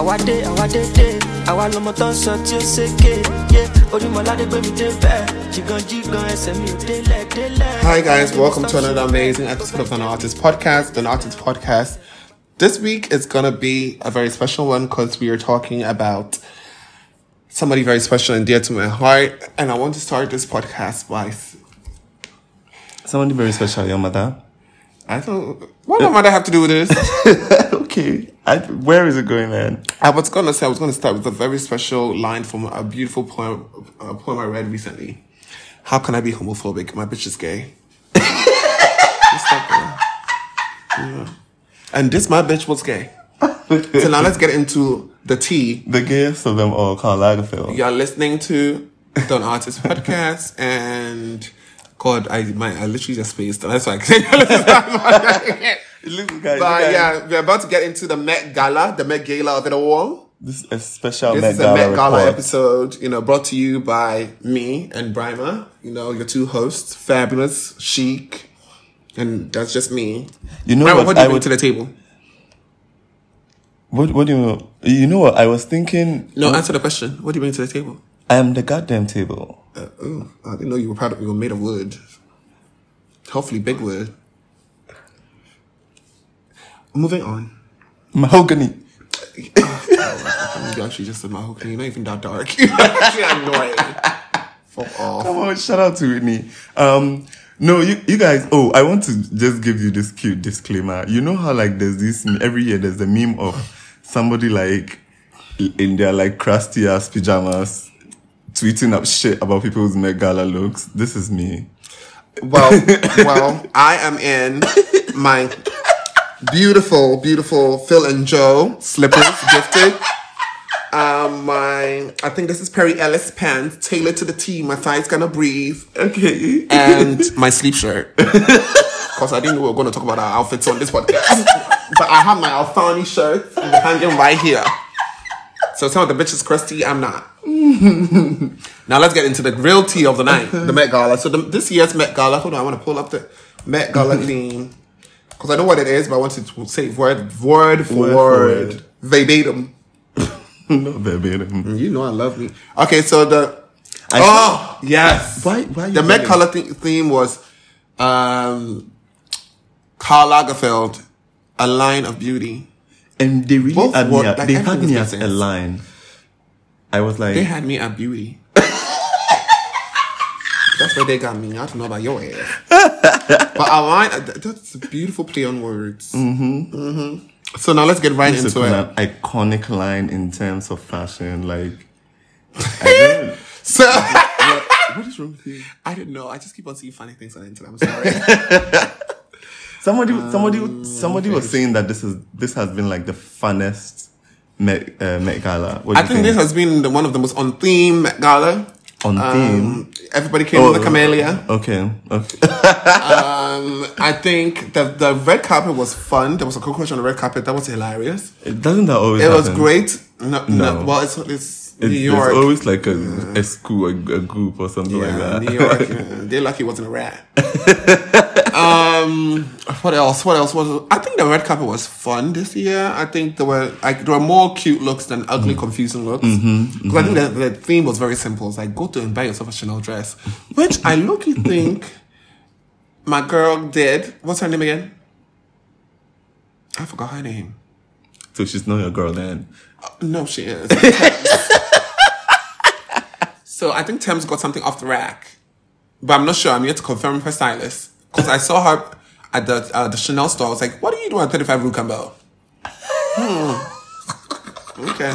àwa dé àwa dé dé àwa lọmọ tó ń sọ tí ó ṣèké yé orímọládé gbé mi dé bẹ́ẹ̀ jìgàn jìgàn ẹsẹ̀ mi ò délẹ̀ délẹ̀. Hi, guys. Welcome to another amazing episode of An Artist Podcast. An Artist Podcast. This week is going to be a very special one because we are talking about somebody very special and dear to my heart. And I want to start this podcast by. s- Somebody very special, your mother. I don't. What my mother have to do with this? okay. I, where is it going then? I was going to say, I was going to start with a very special line from a beautiful poem, a poem I read recently. How can I be homophobic? My bitch is gay. Just like that. Yeah. And this, my bitch was gay. so now let's get into the tea. The gayest of them all, Karl Lagerfeld. You're listening to the Artist Podcast, and God, I my I literally just spaced. That's why I can't. Look, guys, but yeah, we're about to get into the Met Gala, the Met Gala of it all. This is a special This Met is a Gala, Met Gala report. episode, you know, brought to you by me and Brimah, you know, your two hosts, fabulous, chic, and that's just me. You know Brimah, what? what do you I bring would. to the table? What, what do you? You know what? I was thinking. No, answer the question. What do you bring to the table? I am the goddamn table. Uh, oh, I didn't know you were proud of you were made of wood. Hopefully, big wood. Moving on. Mahogany. You actually just said mahogany. You're not even that dark. You're actually annoying. Fuck off. Come on, shout out to Whitney. Um, no, you, you guys. Oh, I want to just give you this cute disclaimer. You know how like there's this every year there's a meme of somebody like in their like crusty ass pajamas tweeting up shit about people's Met Gala looks. This is me. Well, well, I am in my beautiful, beautiful Phil and Joe slippers, gifted. Um, my, I think this is Perry Ellis pants, tailored to the T. My thighs gonna breathe, Okay. and my sleep shirt. Because I didn't know we were going to talk about our outfits on this podcast, but I have my Alfani shirt hanging right here. So some of the bitches crusty, I'm not. now let's get into the real tea of the night, the Met Gala. So the, this year's Met Gala, hold on, I want to pull up the Met Gala theme because I know what it is, but I want to say word word for Word word, word. verbatim. no verbatim. You know I love me. Okay, so the I- oh yes, Why- why the Met Gala th- theme was um, Karl Lagerfeld, a line of beauty. And they really Both had me. At, like, they had me as a line. I was like, They had me at beauty. That's where they got me. I don't know about your ass. but I line, th- that's a beautiful play on words. Mm-hmm. Mm-hmm. So now let's get right It's into an it. iconic line in terms of fashion. Like, don't, So what is wrong with you? I didn't know. I just keep on seeing funny things on the internet. I'm sorry. Somebody, Um, somebody, somebody was saying that this is this has been like the funnest Met, uh, Met Gala. I you think this has been the, one of the most on theme Met Gala. on Um, theme. everybody came Oh, in the camellia. Okay, okay. Um, I think the the red carpet was fun. There was a cockroach on the red carpet. That was hilarious. It Doesn't that always? It was great. No, no. No. well, it's it's New It's, York. There's always like a, a school, a, a group or something yeah, like that. New York. yeah. They're lucky it wasn't a rat. um, what else? What else was? I think the red carpet was fun this year. I think there were like there were more cute looks than ugly, mm-hmm. confusing looks. Mm-hmm, because I think mm-hmm. the, the theme was very simple. It's like go to and buy yourself a Chanel dress, which I look think my girl did. What's her name again? I forgot her name. so she's not your girl then. Uh, no, she is. so I think Thames got something off the rack, but I'm not sure. I'm yet to confirm with her stylist because I saw her at the uh, the Chanel store. I was like, "What are you doing at 35 Rue Cambon?" Hmm. Okay.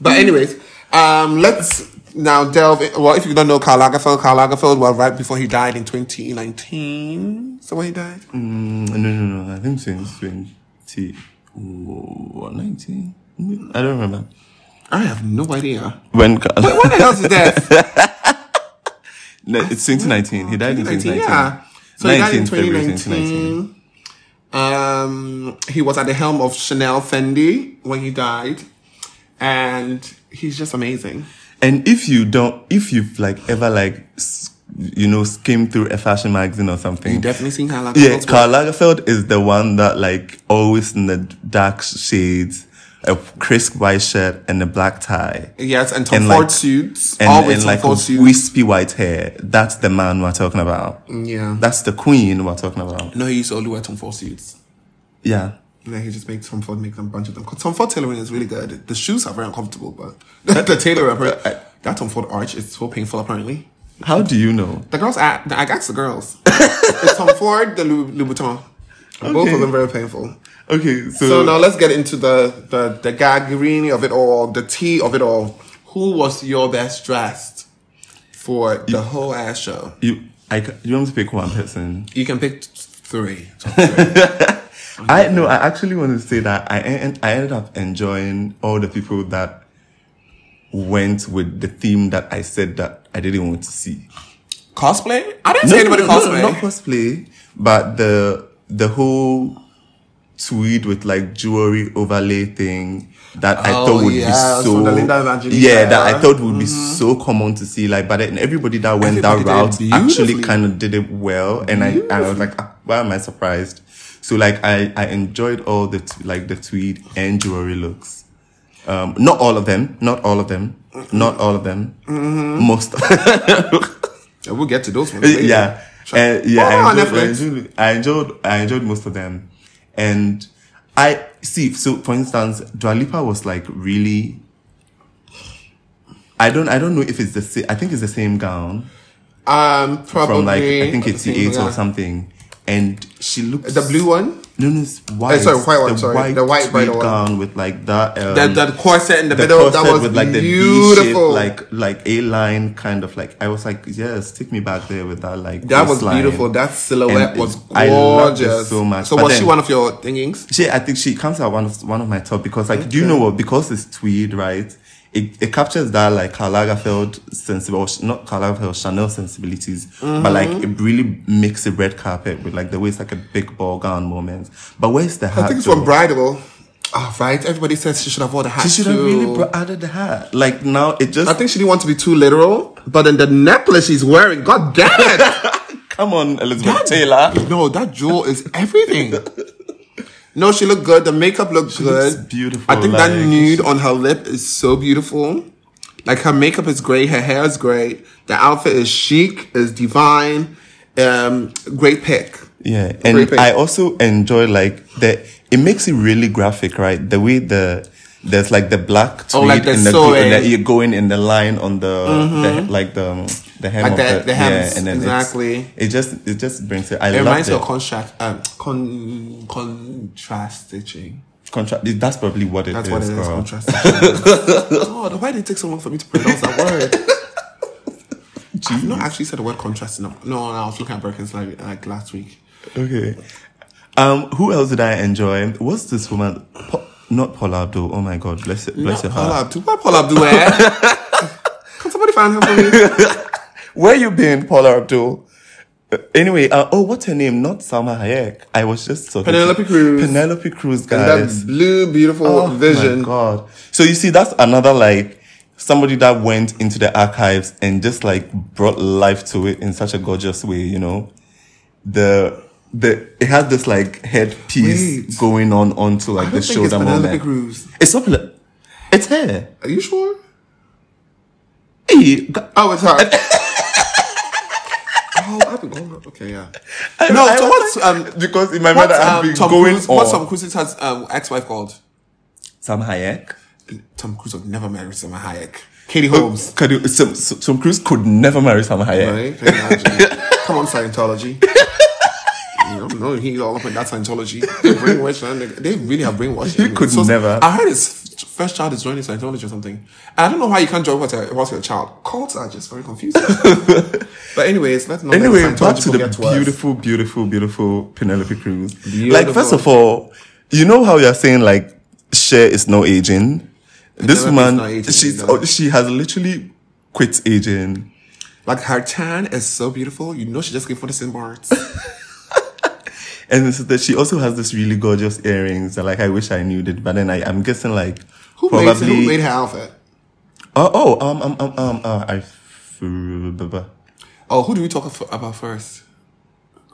But anyways, um, let's now delve. In, well, if you don't know Karl Lagerfeld, Karl Lagerfeld, well, right before he died in 2019. So when he died, Mm, no, no, no. I think since 20, ooh, 19? I don't remember. I have no idea. When? What the hell is that? no, it's 2019. He died in 2019, 2019. yeah. So he died in 19th 2019. Um, he was at the helm of Chanel Fendi when he died, and he's just amazing. And if you don't, if you've like ever like, you know, skimmed through a fashion magazine or something, You definitely seen Karl Lagerfeld's Yeah. Karl Lagerfeld is the one that like always in the dark shades, a crisp white shirt and a black tie. Yes, and Tom And, Ford like- suits. And, always and Tom like Ford suits. wispy white hair. That's the man we're talking about. Yeah. That's the queen we're talking about. no, he used to only wear Tom Ford suits. Yeah. Yeah, he just makes Tom Ford make them a bunch of them. Tom Ford tailoring is really good. The shoes are very uncomfortable, but the tailor that Tom Ford arch is so painful. Apparently, How do you know? the girls. I, I asked the girls. it's Tom Ford, the Louis, Louboutin. Both of them very painful. Okay, so, So now let's get into the the the gaggerini of it all, the tea of it all. Who was your best dressed for the whole ass show? you, I, you want to pick one person? You can pick three. Three. I no, I actually want to say that I en- I ended up enjoying all the people that went with the theme that I said that I didn't want to see. cosplay? I didn't see anybody cosplay. not cosplay, but the the whole tweed with like jewelry overlay thing that I Oh, thought would yeah, be so Linda yeah that I thought would be so common to see like but then everybody that went Everybody that route actually kind of did it well and I, I was like ah, why am I surprised? So like I I enjoyed all the t- like the tweed and jewelry looks. Um not all of them not all of them not all of them. Mm-hmm. most Yeah, we'll get to those ones. later. yeah, and yeah, Oh, I, enjoyed, I, enjoyed, I enjoyed, I enjoyed most of them, and I see. So, for instance, Dua Lipa was like really. I don't, I don't know if it's the same. I think it's the same gown Um, probably from like I think it's eight or something, and she looks The blue one, No, no, it's white. sorry, white one, The sorry. white, The white bridal gown with like that. Um, the, the corset in the, the middle. That corset was with like the beautiful. V-shaped, like like a line kind of like I was like yes take me back there with that like that was waistline. beautiful. That silhouette And was it- I loved it gorgeous. so much. So But was she one of your thingings? She, I think she comes out one of one of my top because like do you know what because it's tweed right it, it captures that like Karl Lagerfeld sensibility not Karl Lagerfeld Chanel sensibilities but like Mm-hmm. it really makes a red carpet with like the way it's like a big ball gown moment but where's the hat I think it's from Bridal. Oh, right. Everybody says she should have worn the hat she should have really br- added the hat like now it just I think she didn't want to be too literal, but then the necklace she's wearing, god damn it! come on Elizabeth Taylor no, that jewel is everything. No, she looked good. The makeup looked looks good. beautiful, I think that nude on her lip is so beautiful. Like her makeup is great, her hair is great, the outfit is chic, is divine. Um, great pick. Yeah, and pick. I also enjoy like the. It makes it really graphic, right? The way the there's like the black tweed Oh, like the in the, the you're going in the line on the, the like the um, the hem Like of the- the, the yeah, and then exactly. It just it just brings it. I It reminds me of contrast, um, con, contrast stitching. Contract. That's probably what it That's is, what it is. Contrast. God, why did it take so long for me to pronounce that word? I've not actually said the word contrast enough. No, no, I was looking at Birkins like, like last week. Okay. Um, who else did I enjoy? What's this woman? Pa- not Paula Abdul. Oh my God, bless it, bless Not your Paula heart. Abdul. Why Paula Abdul? eh? Can somebody find her for me? Where you been, Paula Abdul? Uh, Anyway, uh, oh, what's her name? Not Salma Hayek. I was just talking. Penelope Cruz. Penelope Cruz, And guys. that blue, beautiful vision. Oh vision. my god! So you see, that's another like somebody that went into the archives and just like brought life to it in such a gorgeous way. You know, the the it had this like headpiece Wait. going on onto like I the it's shoulder Penelope moment. Cruz. It's not. It's her. Are you sure? Hey, Oh, it's her. oh, I've been going. Okay, yeah. I- No, I so what's like- um because in my mind I have um, been Tom going Cruise, on. What's Tom Cruise's has, um, ex-wife called? Sam Hayek. Tom Cruise would never marry Sam Hayek. Katie Holmes. Could you, some, some, Tom Cruise could never marry Sam Hayek. Right? Can you imagine? Come on, Scientology. You know, no, he's all up in that Scientology. They brainwash that nigga. They really have brainwashed. He could So- never. I heard his first child is joining Scientology or something. I don't know why you can't join what's, a, what's your child. Cults are just very confusing. but anyways, let's not Anyway, back to the to beautiful, beautiful, beautiful Penelope Cruz. Beautiful. Like, first of all, you know how you're saying like Cher is no aging. This woman, aging she's oh, she has literally quit aging. Like her tan is so beautiful. You know she just came for the same bars. and it's that she also has this really gorgeous earrings. That, like I wish I knew it, but then I, I'm guessing like Who made who made her outfit? Oh, oh, um, um, um, um, uh, I. f- Oh, who do we talk about first?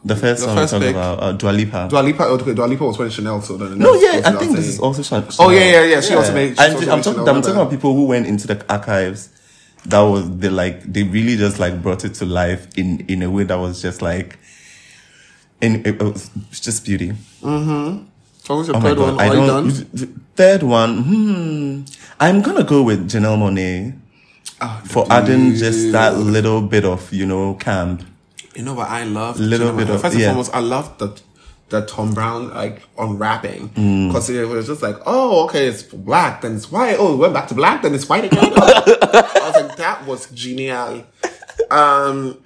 The first The one first pick. about, uh, Dua Lipa. Dua Lipa. Okay, Dua Lipa was wearing Chanel, so then. no, yeah, I think this is also Chan- Oh, yeah, yeah, yeah, she also made- she I'm, also I'm talking, Chanel, I'm talking about people who went into the archives. That was they like they really just like brought it to life in in a way that was just like, in it was just beauty. What was your Oh third one? I Are you don't. done? Third one, hmm. I'm gonna go with Janelle Monae Oh, for adding just that little bit of you know camp. You know what I love? Little bit of- First and yeah. foremost, I love the the Thom Browne like unwrapping Mm. because it was just like, oh, okay, it's black, then it's white. Oh, it went back to black, then it's white again. I was like, that was genial. Um,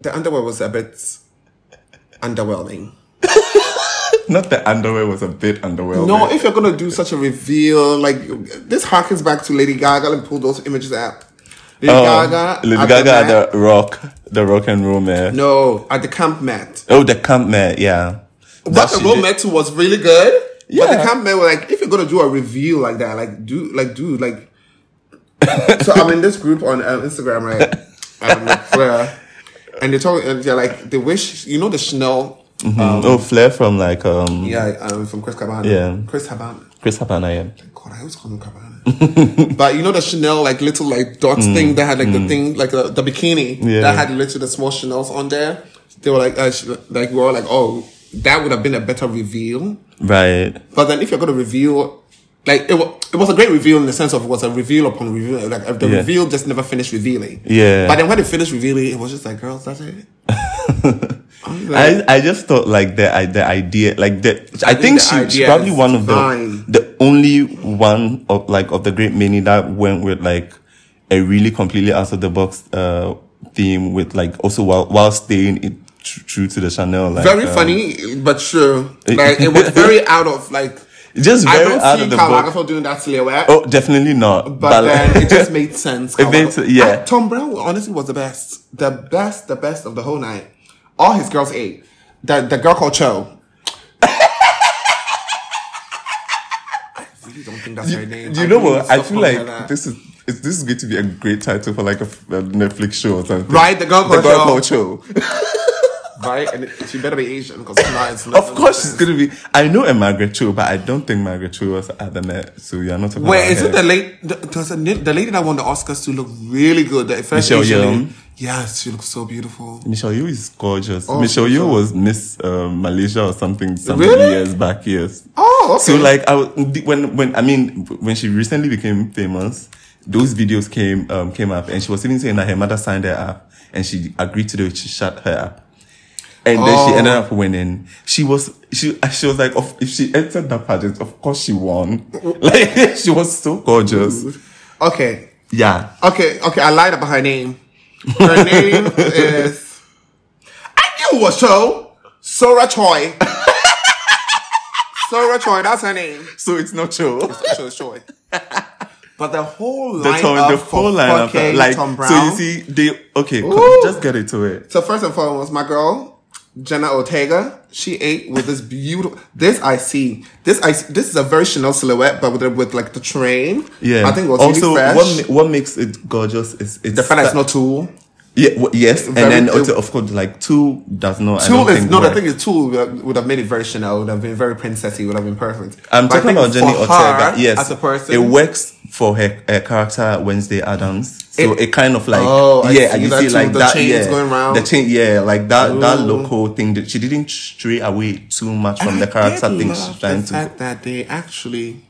the underwear was a bit underwhelming. Not the underwear was a bit underwhelming. No, if you're gonna do such a reveal, like this harkens back to Lady Gaga and pull those images out. Lady Oh, Gaga, Lady at Gaga the at the rock, the rock and roll man. no, at the Camp Met. Oh, the camp man, yeah. That Rock and Roll Met was really good. Yeah. But the Camp Met were like, if you're gonna do a reveal like that, like do like do like. so I'm in this group on um, Instagram, right? I'm um, Flair, and they talk and they're like they wish you know the Chanel. oh, Flair from like um Yeah, um, from Chris Cabana. Yeah. Chris Cabana. Chris Havana, yeah. God, I always call him Cabana. but you know the Chanel like little like dots thing that had like the thing like uh, the bikini Yeah. that had literally the small Chanel's on there. They were like, uh, like we were all like, oh, that would have been a better reveal. Right. But then if you're going to reveal, like it, wa- it was a great reveal in the sense of it was a reveal upon reveal. Like the Yeah. reveal just never finished revealing. Yeah. But then when they finished revealing, it was just like, girls, that's it. I like, I, I just thought like the the idea like the I, think think she, she's probably one of the the only one of like of the great many that went with like a really completely out of the box uh theme with like also while while staying it tr- true to the Chanel like very um, funny, but true. Like it was very out of like. Just I very don't out see of the Karl box. Lagerfeld doing that silhouette. Oh, definitely not. But, then it just made sense. It made yeah. And Thom Browne honestly was the best, the best, the best of the whole night. All his girls ate. The the girl called Cho. I really don't think that's her name. you I know really what? I feel like this is it's, this is going to be a great title for like a Netflix show or something. Right, the girl the girl Cho. called Cho. right, and it, she better be Asian because it's not. It's not Of course, she's gonna be. I know a Margaret Cho, but I don't think Margaret Cho was at the Met. So you're not talking Wait, about is it the late? The, the lady that won the Oscars to look really good. The first Michelle Yeoh? Yes, she looks so beautiful. Michelle Yeoh is gorgeous. Oh, Michelle Michelle. Yeoh was Miss uh, Malaysia or something some Really? years back. Yes. Oh, okay. So like I when when I mean when she recently became famous, those videos came um, came up, and she was even saying that her mother signed her up, and she agreed to do it. She shut her up. And then she Oh. ended up winning. She was she she was like, of, if she entered that pageant, of course she won. Like she was so gorgeous. okay, Yeah, Okay, okay, I lied about her name. Her name is. I knew it was Cho. Sora Choi. Sora Choi, that's her name. so it's not true. Cho Choi. But the whole the, Tom, the for whole fucking like Thom Browne. so you see they okay, just get into it. So first and foremost, my girl Jenna Ortega, she ate with this beautiful. This I see. This I see- this is a very Chanel silhouette, but with with like the train. Yeah, I think it was also really fresh. what what makes it gorgeous is it's the fact that it's not Tulle. yeah w- yes, and then it- of course like two does not I don't is think no. The work. is, Tulle would have, would have made it very Chanel. Would have been very princessy. Would have been perfect. I'm But talking about Jenny Ortega. Yes, as a person, it works for her, her character Wednesday Addams. So it, It- kind of like Oh, I yeah, see and you see too, like the that yeah, going round. the chain yeah, like that that oh. local thing that she didn't stray away too much from And the I character thing she's trying the to. fact that they actually,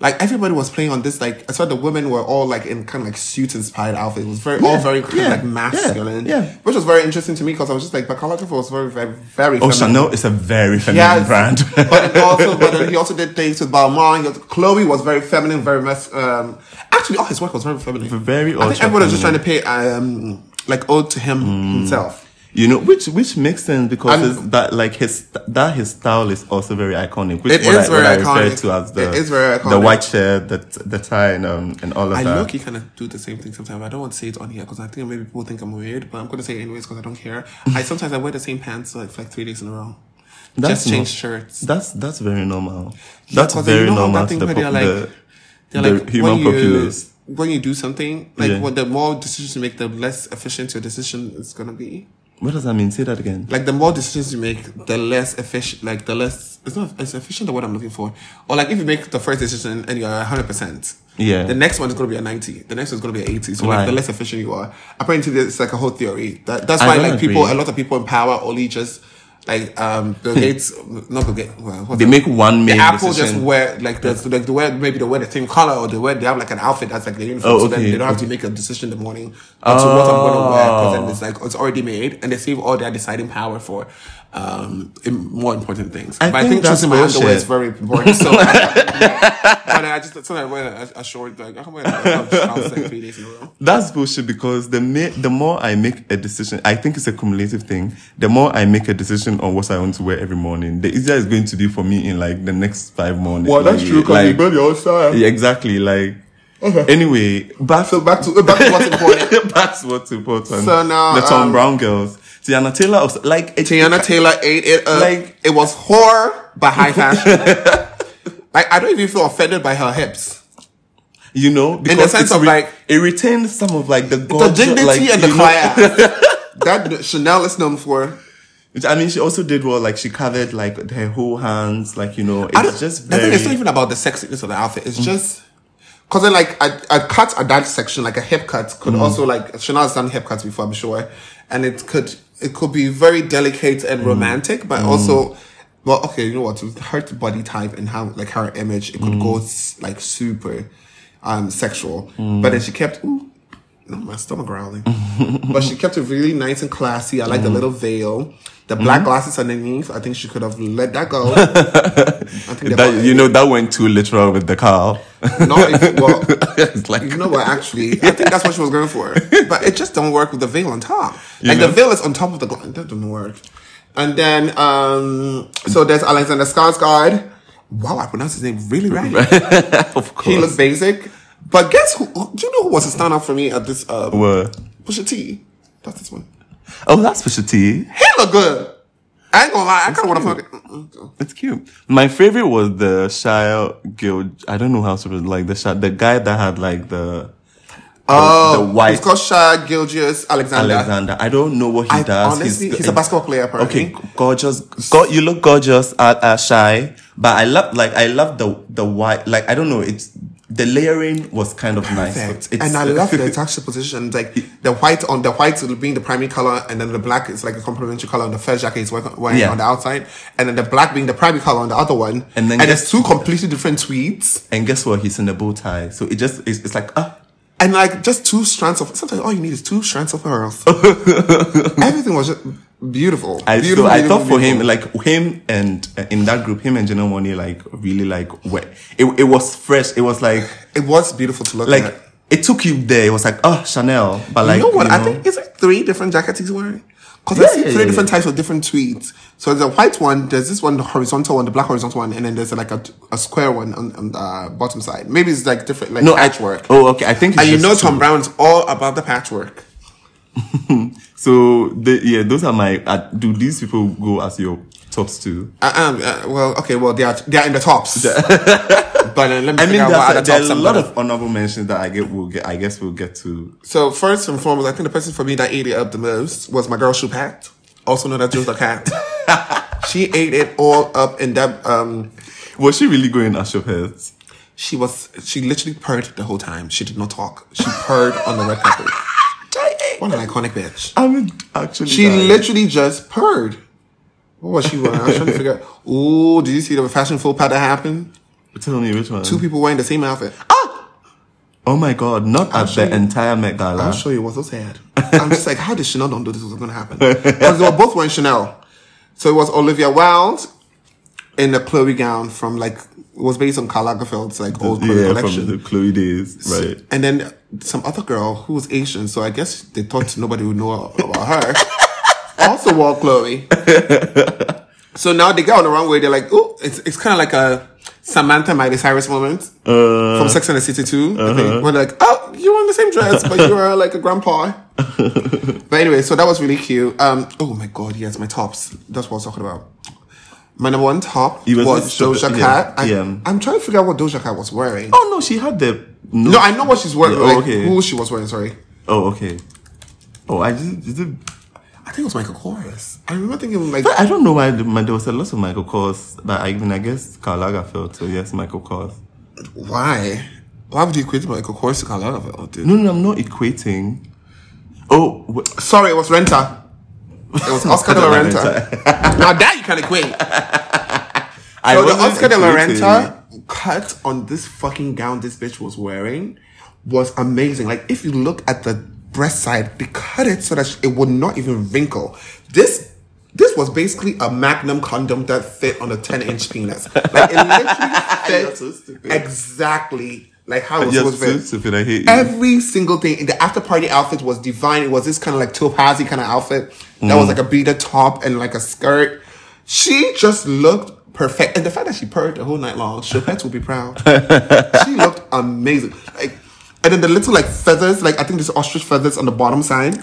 like everybody was playing on this. Like I saw the women were all like in kind of like suit inspired outfits. It was very all very kind yeah, of like masculine. yeah, yeah. which was very interesting to me because I was just like, but Karl Lagerfeld was very very very. Oh, feminine. Chanel is a very feminine Yes, brand. but also, but he also did things with Balmain. Also- Chloe was very feminine, very mas- um Actually, all his work was very feminine. Very I think everyone was just trying to pay um like ode to him himself. You know, which which makes sense because that like his that his style is also very iconic. Which It is I, what very I refer iconic. to as the It is very iconic. the white shirt, the the tie, and um, and all of I that. I look, you kind of do the same thing sometimes. I don't want to say it on here because I think maybe people think I'm weird, but I'm going to say it anyways because I don't care. I sometimes I wear the same pants like for like three days in a row. just not- change shirts. That's that's very normal. That's very you know normal that thing the, where they're like- the, They're the like human when you, populace. When you do something, like Yeah. what the more decisions you make, the less efficient your decision is gonna be. What does that mean? Say that again. Like the more decisions you make, the less efficient. Like the less it's not it's efficient. The word I'm looking for, or like if you make the first decision and you're hundred percent, Yeah. the next one is gonna be a ninety. The next one's gonna be an eighty. So Why? like the less efficient you are, apparently there's like a whole theory. That that's why like people, a lot of people in power only just like um Bill Gates, not Bill Gates. Well, They make one The main Apple decision. just wear like the like the wear maybe they wear the same color or they wear they have like an outfit that's like the uniform. Oh, So then they don't have to make a decision in the morning as to what I'm gonna wear because then Oh. it's like it's already made and they save all their deciding power for um more important things. I but I think think that's choosing my underwear bullshit. is very important. So I, but I just so I wear a, a short like I can wear a trousers like three days in a row. That's bullshit because the ma- the more I make a decision, I think it's a cumulative thing. The more I make a decision on what I want to wear every morning, the easier it's going to be for me in like the next five mornings. Well, that's like- true because like- you build your own style. Yeah, exactly. Like Okay. anyway, back So back to back to what's important. That's what's important. So now, the Tom um, Brown girls, Teyana Taylor, also, like it- Teyana Taylor ate it up. Like- it was horror but high fashion. like I don't even feel offended by her hips. you know, because sense it's of, like- it retains some of like the The dignity like, and the class. that Chanel is known for. I mean, she also did well. Like she covered like her whole hands, like you know, it's just the thing very. is not even about the sexiness of the outfit. It's mm. just because then like a, a cut at that section, like a hip cut, could mm. also like Chanel's done hip cuts before, I'm sure, and it could it could be very delicate and mm. romantic, but mm. also. Well, okay, you know what? With her body type and how, like, her image, it could go mm. like super, um, sexual. But then she kept, ooh, my stomach growling. but she kept it really nice and classy. I like the little veil, the black glasses underneath. I think she could have let that go. I think that, you know, that went too literal with the car. not if, well, it's like you know what? Actually, I think that's what she was going for, but it just don't work with the veil on top. Like know? the veil is on top of the glass. That doesn't work. And then, um, so there's Alexander Skarsgård. Wow, I pronounced his name really right. of course. he looks basic, but guess who? Do you know who was a standout for me at this? Uh, What? Pusha T. That's this one. Oh, that's Pusha T. He look good. I ain't gonna lie. I kind of want to fuck it. It's cute. My favorite was the Shia Gil. I don't know how to like the Shia, the guy that had like the Oh, the white It's called Shai Gilgeous Alexander. Alexander. I don't know what he I, does. honestly, he's, a basketball player. Apparently. Okay, gorgeous. Go, you look gorgeous, uh, uh, shy. But I love, like, I love the the white. Like, I don't know. It's the layering was kind of nice. Perfect. It's, and I love the juxtaposition, like the white on the white being the primary color, and then the black is like a complementary color on the first jacket he's wearing Yeah. on the outside, and then the black being the primary color on the other one. And then and guess- it's two completely different tweeds, and guess what? He's in a bow tie, so it just it's, it's like ah. and like just two strands of. Sometimes all you need is two strands of pearls. Everything was just beautiful. I, beautiful, so I beautiful, thought for him, like him and uh, in that group, him and Janelle Monae, like really like wet. It it was fresh. It was like it was beautiful to look like at. it took you there. It was like oh Chanel, but like you know what? you I think it's like three different jackets he's wearing. Because Yeah, I see yeah, three yeah, different types of different tweeds. So there's a white one, there's this one, the horizontal one, the black horizontal one, and then there's like a, a square one on, on the bottom side. Maybe it's like different, like no I- patchwork. Oh, okay. I think. it's and you know. Thom Browne's all about the patchwork. So the, yeah, those are my. Uh, do these people go as your tops too? Uh, um, uh, well, okay, well, they are, they are in the tops. but uh, let me I mean, figure out what other there's a, there are a lot of honorable mentions that I get. We'll get. I guess we'll get to. So first and foremost, I think the person for me that ate it up the most was my girl Choupette, also known as Jules the Cat. she ate it all up in that, um, Was she really going as your? She was. She literally purred the whole time. She did not talk. She purred on the red carpet. What an iconic bitch. I'm actually. She dying. literally just purred. What was she wearing? I was trying to figure out. Ooh, did you see the fashion faux pas that happened? Tell me which one. Two people wearing the same outfit. Ah! Oh my god! Not at the you. entire Met Gala. I'll show you. It was so sad. I'm just like, how did Chanel don't do this? Was going to happen? Because they were both wearing Chanel. So it was Olivia Wilde in a Chloe gown from like was based on Karl Lagerfeld's like old yeah, collection. from the Chloe days, right? And then some other girl who was Asian, so I guess they thought nobody would know about her. also wore Chloe. so now they get on the wrong way. They're like, oh, it's it's kind of like a Samantha Miley Cyrus moment Uh, from Sex and the City 2. I uh-huh. think. We're like, oh, you were in the same dress, but you are like a grandpa. but anyway, so that was really cute. Um, oh my god, yes, my tops. That's what I was talking about. My number one top was was, Doja yeah, Cat. I, yeah. I'm trying to figure out what Doja Cat was wearing. Oh no, she had the no. No, I know what she's wearing. Oh, like, okay. Who she was wearing, sorry. Oh okay. Oh, I just, just I think it was Michael Kors. I remember thinking, like, But I don't know why there was a lot of Michael Kors, but I mean I guess Karl Lagerfeld. So yes, Michael Kors. why? Why would you equate Michael Kors to Karl Lagerfeld? dude? No, no, I'm not equating. Oh, wh- Sorry, it was Renta. It was Oscar de la Renta. now that you can equate. I So the Oscar de la. Renta cut on this fucking gown this bitch was wearing was amazing. Like if you look at the breast side, they cut it so that it would not even wrinkle. This this was basically a magnum condom that fit on a 10 inch penis. Like it literally fit so exactly like how it was supposed to fit. I hate you. Every single thing in the after party outfit was divine. It was this kind of like topazzy kind of outfit that was mm. like a beaded top and like a skirt. She just looked perfect, and the fact that she purred the whole night long, Choupette will be proud. she looked amazing. Like, and then the little like feathers, like I think there's ostrich feathers on the bottom side,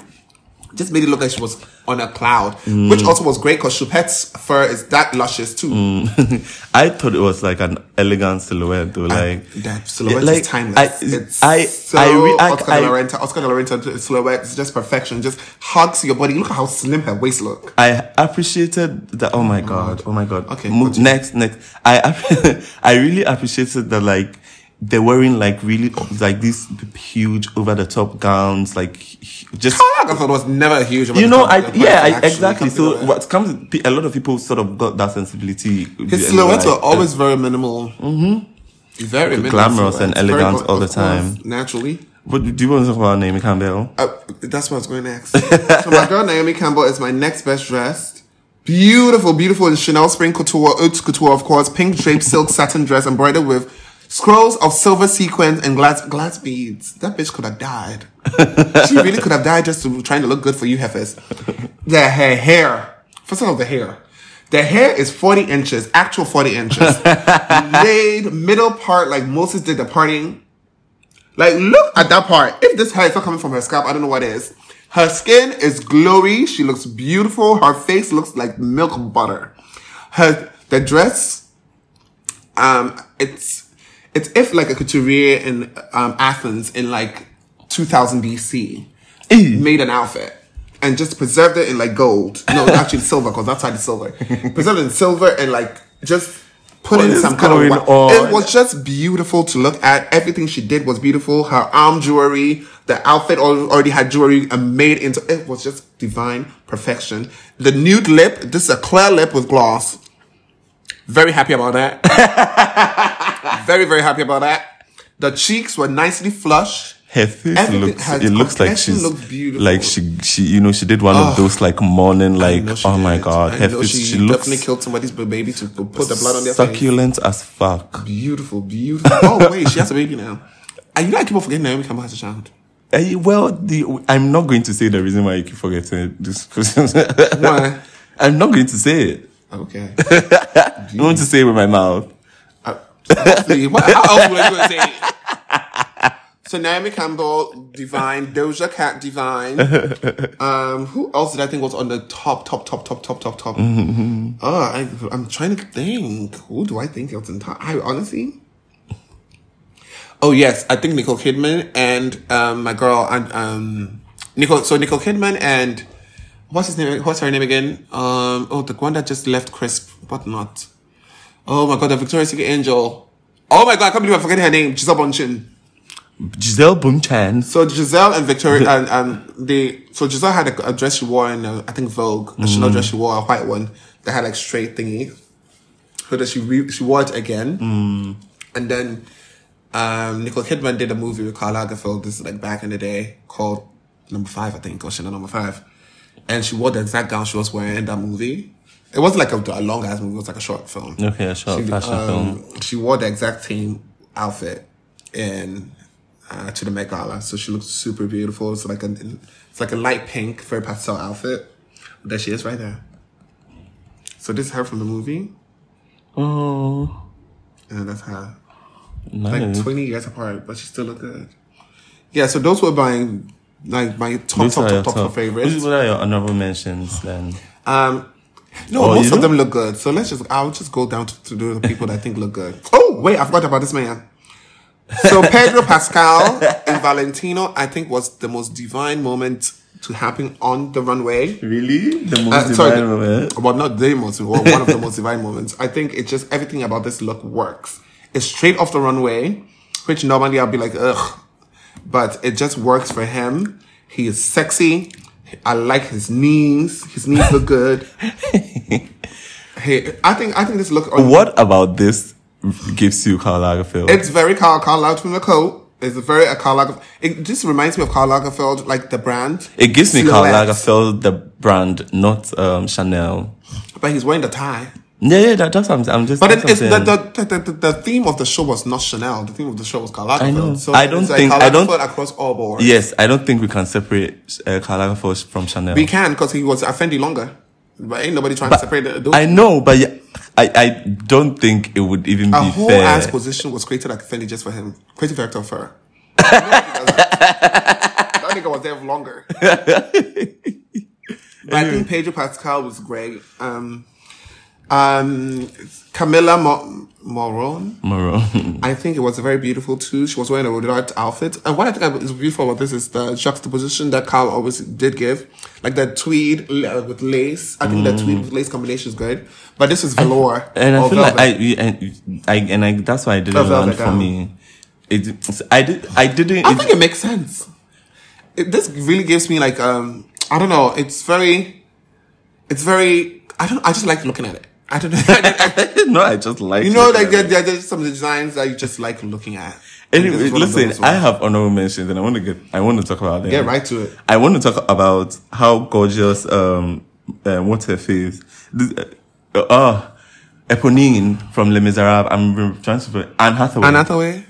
just made it look like she was on a cloud, which mm. also was great because Choupette's fur is that luscious too. Mm. I thought it was like an elegant silhouette, though. Like That silhouette like, is timeless. I, it's I, so I, re- I, Oscar I, de la Renta. Oscar de la Renta silhouette is just perfection. Just hugs your body. Look at how slim her waist look. I appreciated that. Oh my oh god! Oh my god! Okay, Move, next, next. I I really appreciated that. Like they're wearing like really like these huge over the top gowns. Like just Lagerfeld was never a huge. you know, I yeah, I, exactly. So what comes? A lot of people sort of got that sensibility. his silhouettes like, were always very minimal. Mm-hmm. Very minimal glamorous and. Very elegant good, all the of course, time. Naturally. What do you want to talk about Naomi Campbell? Uh, that's where I was going next. so my girl Naomi Campbell is my next best dressed. Beautiful, beautiful in Chanel Spring Couture, Haute Couture, of course, pink draped silk satin dress embroidered with scrolls of silver sequins and glass glass beads. That bitch could have died. she really could have died just to, trying to look good for you, heifers. The her hair. First of all, the hair. The hair is 40 inches, actual 40 inches. Laid middle part like Moses did the parting. Like, look at that part. If this hair is not coming from her scalp, I don't know what is. Her skin is glowy. She looks beautiful. Her face looks like milk butter. Her the dress, um, it's it's if like a couturier in um, Athens in like 2000 BC made an outfit and just preserved it in like gold. No, actually silver because that's how it's silver. preserved it in silver and like just put What in some kind of. on? It was just beautiful to look at. Everything she did was beautiful. Her arm jewelry, the outfit already had jewelry and made into. It was just divine perfection. The nude lip. This is a clear lip with gloss. Very happy about that. very very happy about that. The cheeks were nicely flushed. Her face Everything- looks. It looks like she's looks beautiful. like she she you know she did one of those like morning like oh my god I her know face she, she, looks definitely killed somebody's baby to put the blood on their face. succulent as fuck. Beautiful, beautiful. oh wait, she has a baby now. And you know I keep on forgetting Naomi Campbell has a child. Eh, well, the I'm not going to say the reason why you keep forgetting this. Why? I'm not going to say it. Okay. I'm going to say it with my mouth. Hopefully, what, how else were you going to say? So Naomi Campbell, Divine, Doja Cat, Divine. Um, who else did I think was on the top, top, top, top, top, top, top? Oh, I, I'm trying to think. Who do I think was in top? I honestly. Oh yes, I think Nicole Kidman and um, my girl and um, Nicole. So Nicole Kidman and what's his name? What's her name again? Um, oh, the one that just left Crisp, but not. Oh my god, the Victoria's Secret Angel. Oh my god, I can't believe I'm forgetting her name. Gisele Bündchen. Gisele Bündchen. So Gisele and Victoria and um they so Gisele had a, a dress she wore in uh, I think Vogue, a Chanel dress she wore, a white one that had like straight thingy. So that she re- she wore it again, and then um Nicole Kidman did a movie with Karl Lagerfeld. This is like back in the day called Number Five, I think, or Chanel Number Five, and she wore the exact gown she was wearing in that movie. It wasn't like a, a long ass movie; it was like a short film. Okay, a short She, fashion um, film. She wore the exact same outfit in uh, to the Met Gala, so she looks super beautiful. It's like a it's like a light pink, very pastel outfit. There she is, right there. So this is her from the movie, Oh, and that's her. nice. Like twenty years apart, but she still look good. Yeah, so those were my like my top top top top, top top- favorites. What are your honorable mentions then? Um, No, Or, most of them look good. So let's just, I'll just go down to, to the people that I think look good. Oh, wait, I forgot about this man. So Pedro Pascal and Valentino, I think was the most divine moment to happen on the runway. Really? The most Uh, divine sorry, moment. well, not the most, well, one of the most divine moments. I think it's just everything about this look works. It's straight off the runway, which normally I'll be like, ugh, but it just works for him. He is sexy. I like his knees. His knees look good. hey, I think I think this look. What about this gives you Karl Lagerfeld? It's very Karl Karl Lagerfeld coat. It's a very a Karl Lagerfeld. It just reminds me of Karl Lagerfeld, like the brand. it gives me Karl Lagerfeld, the brand, not um, Chanel. But he's wearing the tie. Yeah, yeah, that, that's what I'm, I'm just. But it, it's the, the, the, the, the theme of the show was not Chanel. The theme of the show was Karl Lagerfeld. I know. So I don't like think- Karl I don't- across all boards. Yes, I don't think we can separate uh, Karl Lagerfeld from Chanel. We can because he was a Fendi longer. But ain't nobody trying to separate the, those. I know, but yeah, I, I don't think it would even a be whole fair. ass position was created at Fendi just for him. Creative director of her. that nigga was there longer. but I think Pedro Pascal was great. Um, um, Camilla Mo- Moron. Maroon. I think it was very beautiful too. She was wearing a Rodarte outfit. And what I think is beautiful about this is the juxtaposition that Karl always did give. Like the tweed uh, with lace. I think the tweed with lace combination is good. But this is velour. Mm. and I feel like velvet. I, and I, and I, that's why I didn't Oh, land for me. It, I did, I didn't. I it- think it makes sense. It, this really gives me like um I don't know. It's very, it's very. I don't. I just like looking at it. I don't know. no, I just like you know, like there, there, there's some designs that you just like looking at. Anyway, This is one of listen, I have honorable mentions, and I want to get, I want to talk about them. Get right to it. I want to talk about how gorgeous, um, uh, what's her face? This, uh, uh, Eponine from Les Miserables. I'm trying to Anne Hathaway. Anne Hathaway.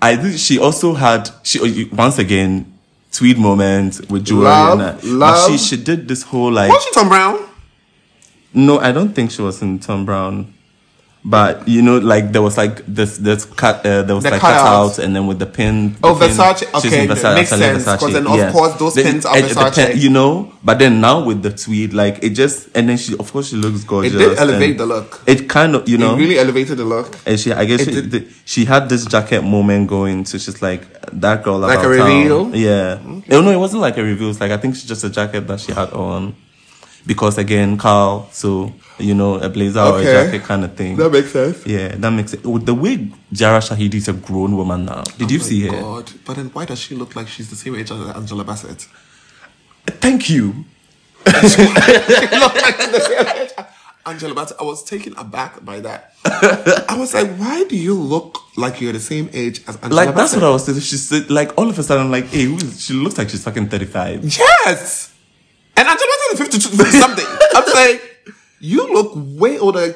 I think she also had she once again tweed moment with jewelry. Love, love. But she she did this whole like Was she Thom Browne? No, I don't think she was in Thom Browne. But you know, like there was like this this cut uh, there was The like cutouts. cutouts and then with the pin. Oh, the pin, Versace. she's Okay, that makes sense. Because then, of course, those The- pins are Versace. you know. But then now with the tweed, like it just and then she of course she looks gorgeous. did elevate the look. It kind of you know It really elevated the look. and she, I guess, she, the, she had this jacket moment going. So she's like that girl. Like a town. reveal? Yeah. Oh no, it wasn't like a reveal. It's like I think it's just a jacket that she had on, because again, Karl. So you know, a blazer or a jacket kind of thing. That makes sense. yeah, that makes it. With the way Yara Shahidi is a grown woman now. Did you Oh see my her? God. But then why does she look like she's the same age as Angela Bassett? Thank you. she looked like she's the same age. Angela Bassett. I was taken aback by that. I was like, why do you look like you're the same age as Angela Bassett? Like that's what I was saying. She said, like all of a sudden, I'm like, hey, who is, she looks like she's fucking 35. Yes. And Angela Bassett is 52 50 something. I'm like, you look way older.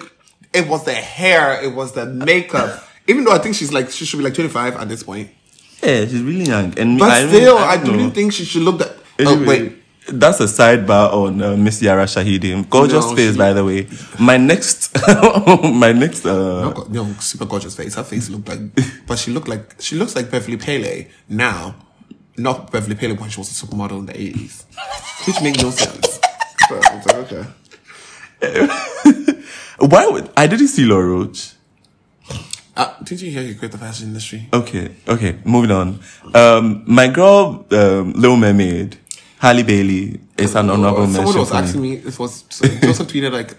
It was the hair. It was the makeup. Even though I think she's like, she should be like 25 at this point. Yeah, she's really young. And But I still, I, don't do not think she should look that. Anyway, oh, wait. That's a sidebar on uh, Miss Yara Shahidi. Gorgeous No, face, she- by the way. My next, my next, uh, No, no, super gorgeous face. Her face looked like, but she looked like she looks like Beverly Peele now, not Beverly Peele when she was a supermodel in the eighties, which makes no sense. But I was like, okay. why would, I didn't see Law Roach. Uh, did you hear you quit the fashion industry? Okay, okay, moving on. Um, my girl, um, Little Mermaid, Halle Bailey is an honorable mention. Someone was asking me. It was so Joseph tweeted like,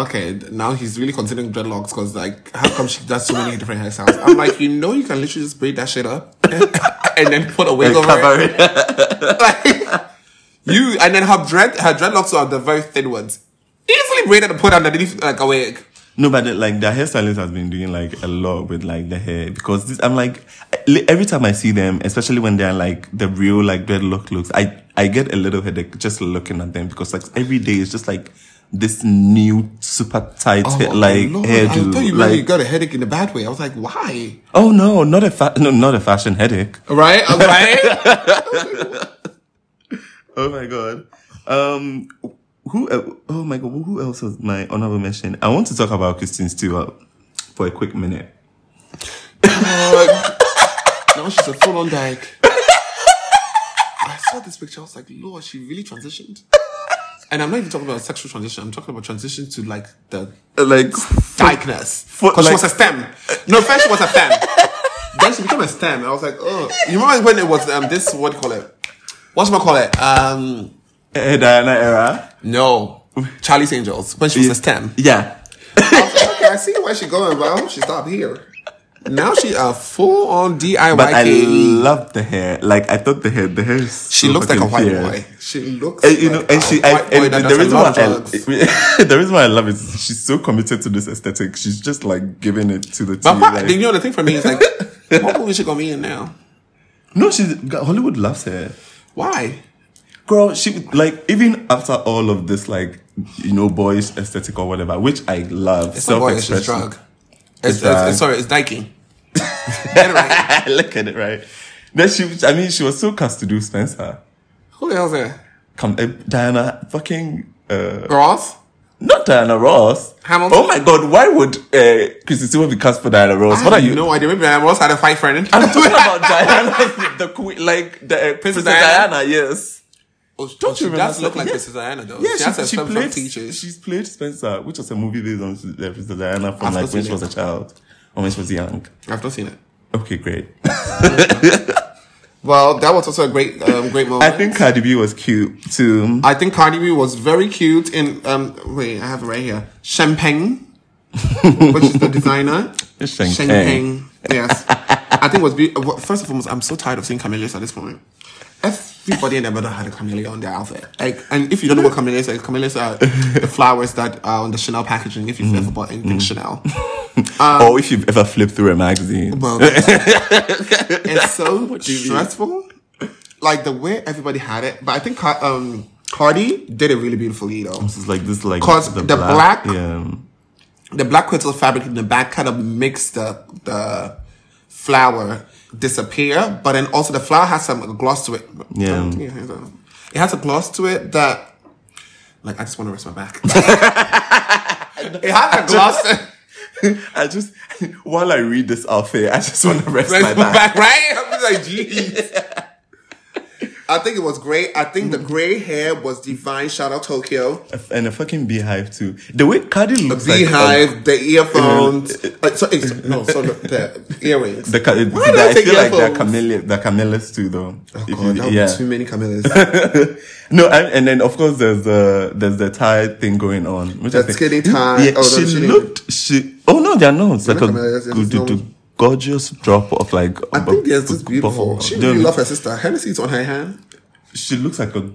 okay, now he's really considering dreadlocks because like, how come she does so many different hairstyles? I'm like, you know, you can literally just braid that shit up and then put a wig Uh, over it. like, you and then her dread her dreadlocks are the very thin ones. Easily braided and put underneath like a wig. No, but the, like the hairstylist has been doing like a lot with like the hair because this I'm like li- every time I see them, especially when they're like the real like dreadlock looks, I I get a little headache just looking at them because like every day it's just like this new super tight hair, like Lord, I thought you really like got a headache in a bad way. I was like, why? oh no, not a fa- no, not a fashion headache. Right? I'm right? Oh my god. Um, who? Oh my god. Who else was my honorable mention? I want to talk about Kristen Stewart for a quick minute. now she's a full on dyke. I saw this picture. I was like, Lord, she really transitioned. And I'm not even talking about sexual transition. I'm talking about transition to like the like dykeness. Because like- she was a STEM. No, first she was a STEM. then she became a STEM. I was like, oh. You remember when it was um this, what do you call it? What's my call it? Um, eh, Diana era. no. Charlie's Angels. When she was a STEM. Yeah. I was like, okay, I see where she's going, but I hope she stopped here. Now she a full on DIY. But I love the hair. Like I thought the hair, the hair is. She looks like a white fierce. boy. She looks And, you like know, and a she, I, and the reason why I, the reason why I love it is she's so committed to this aesthetic. She's just like giving it to the But team. what, like- you know, the thing for me is like, what movie she gonna be in now? no, she's Hollywood loves her. Why? Girl, she like even after all of this, like you know, boyish aesthetic or whatever, which I love. It's not boy, it's just drug. It's, it's, it's, sorry, it's Nike. Right. Look at it, right? Then she, I mean, she was so cast to do Spencer. Who the hell's that? Come, uh, Diana, fucking, uh, Ross? not Diana Ross. Hamilton? Oh my God, why would uh, Chrissy Stewart be cast for Diana Ross? what I are have you? No idea. Maybe Diana Ross had a fight friend. I'm talking about Diana, the queen, like the uh, Princess Diana? Diana. Yes. Oh, Don't she you does remember? look like Yeah. Princess Diana though. Yeah, she, she, she played. She's played Spencer, which was a movie based on Princess Diana from I've like when she was a child or when she was young. I've not seen it. Okay, great. Well, that was also a great, um, great moment. I think Cardi B was cute too. I think Cardi B was very cute in um wait, I have it right here. Chenpeng, which is the designer. Chenpeng. Yes. I think it was be- first and foremost, I'm so tired of seeing camellias at this point. Everybody and their mother had a camellia on their outfit. Like, and if you don't know what camellias are, camellias are the flowers that are on the Chanel packaging. If you've ever bought anything Chanel, or if you've ever flipped through a magazine. well, it's so stressful. Like the way everybody had it, but I think um, Cardi did it really beautifully though. It's like this, like 'Cause the black- yeah, the black crystal fabric in the back kind of makes the the flower disappear, but then also the flower has some gloss to it. Yeah. Um, it has a gloss to it that, like, I just want to rest my back. it has a gloss. I just while I read this outfit, I just want to rest, rest my my back. back, right? I'm just like, jeez. I think it was great. I think the gray hair was divine. Shout out Tokyo. and a fucking beehive too. The way Cardi looks like Beehive, um, the earphones. Like, so, it's- no, so the, the earrings. The, ca- Why did I, I feel like they're earphones? camellia, they're camellias too, though. Oh, God, you- yeah. too many camellias. No, and, and then of course there's the there's the tie thing going on. Which The I think, skinny tie. Yeah, Oh, no, she looked. She oh no, they're not. It's like not a camellias, good, normal. Gorgeous drop of like. I think there's this beautiful. She really love her sister. Hennessy's on her hand. She looks like a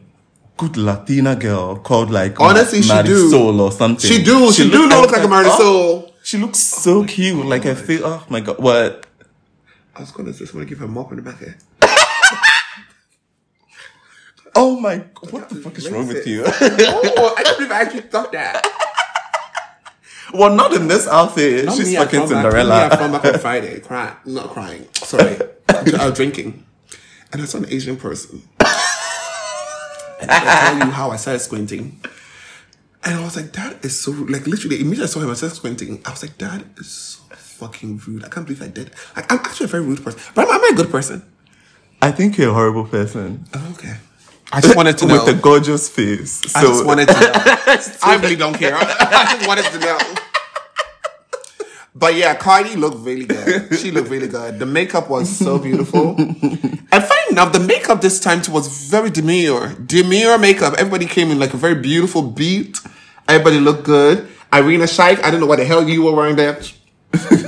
good Latina girl called like Honestly, she do. Soul or something. She do. She, do look- not look was like a Marisol. oh, she looks so cute. Like I feel. Oh my god, what? I was gonna just want to give her a mop in the back here. Oh my! God. What the fuck is wrong with you? oh, I can't believe I actually thought that. Well, not in this outfit. Not She's me, I fucking found back- me, I Cinderella. found back on Friday, crying, not crying. Sorry, I was drinking, and I saw an Asian person. And I tell you how I started squinting, and I was like, "That is so rude." like literally." Immediately I saw him, I started squinting. I was like, "That is so fucking rude." I can't believe I did. Like, I'm actually a very rude person, but am I a good person? I think you're a horrible person. Oh, okay. I just wanted to know. with a gorgeous face. So I just wanted to know. I really don't care. I just wanted to know. But yeah, Cardi looked really good. She looked really good. The makeup was so beautiful. and funny enough, the makeup this time too was very demure. Demure makeup. Everybody came in like a very beautiful beat. Everybody looked good. Irina Shayk, I don't know what the hell you were wearing there.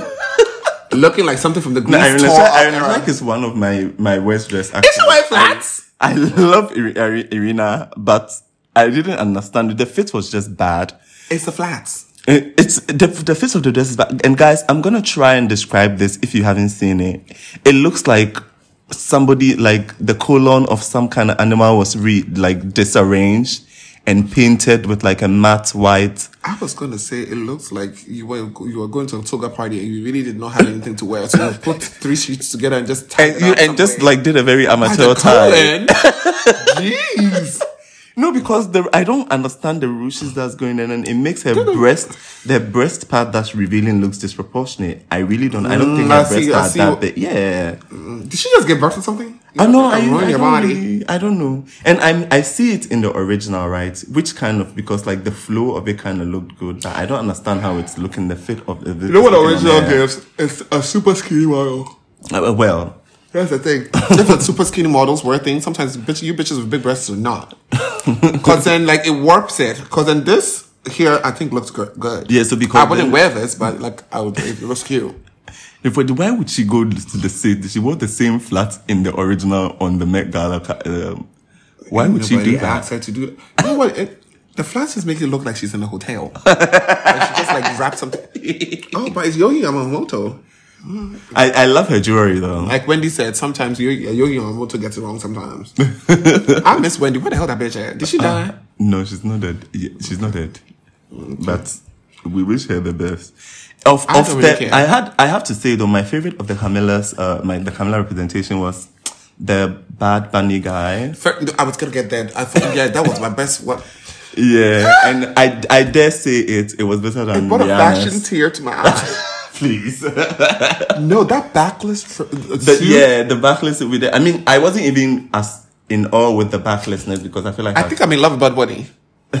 Looking like something from the Greece No, Irina tour Shayk- Irina. Shayk is one of my my worst dressed actors. she wearing flats? I, I love Iri- Iri- Irina, but I didn't understand it. The fit was just bad. It's the flats. It- It's the the fit of the dress is bad. And guys, I'm gonna try and describe this if you haven't seen it. It looks like somebody like the colon of some kind of animal was re like disarranged and painted with like a matte white. I was gonna say it looks like you were you were going to a toga party and you really did not have anything to wear, so you put three sheets together and just tied And it you and just like did a very amateur tie. Jeez. No, because the I don't understand the ruches that's going on, and it makes her breast, the breast part that's revealing looks disproportionate. I really don't. I don't think Mm, I her breasts see- I are see that big. Yeah, Did she just give birth or something? I know. I, I, your don't really- I don't know, and I'm I see it in the original, right? Which kind of because like the flow of it kind of looked good, but I don't understand how it's looking. The fit of the. You know what the original gives? It's a super skinny model. Uh, well, That's the thing. if the super skinny models were a thing, sometimes bitch, you bitches with big breasts are not. Because then, like, it warps it. Because then this here, I think, looks good. good. Yeah, so because I wouldn't then- wear this, but, like, I would, it looks cute. if why would she go to the set? She wore the same flats in the original on the Met Gala. Um, why would she do that? asked her to do. You know what? It, the just make it look like she's in a hotel. like she just, like, wrapped something. Oh, but it's Yohji Yamamoto. I, I love her jewelry though. Like Wendy said, sometimes Yohji, Yohji Yamamoto gets it wrong sometimes. I miss Wendy. Where the hell that bitch at? Did she die? No, she's not dead. Yeah, She's not dead. But we wish her the best. Of I of don't the, really care. I had I have to say though, my favorite of the camellias uh my the Camilla representation was the Bad Bunny guy. I was gonna get that. I thought, yeah, that was my best. one. Yeah, and I I dare say it. It was better than What a fashion tear to my eye. Please. no, that backless. Fr- uh, The, yeah, the backless with it. I mean, I wasn't even as in awe with the backlessness because I feel like I think I'm in love with Bad Bunny.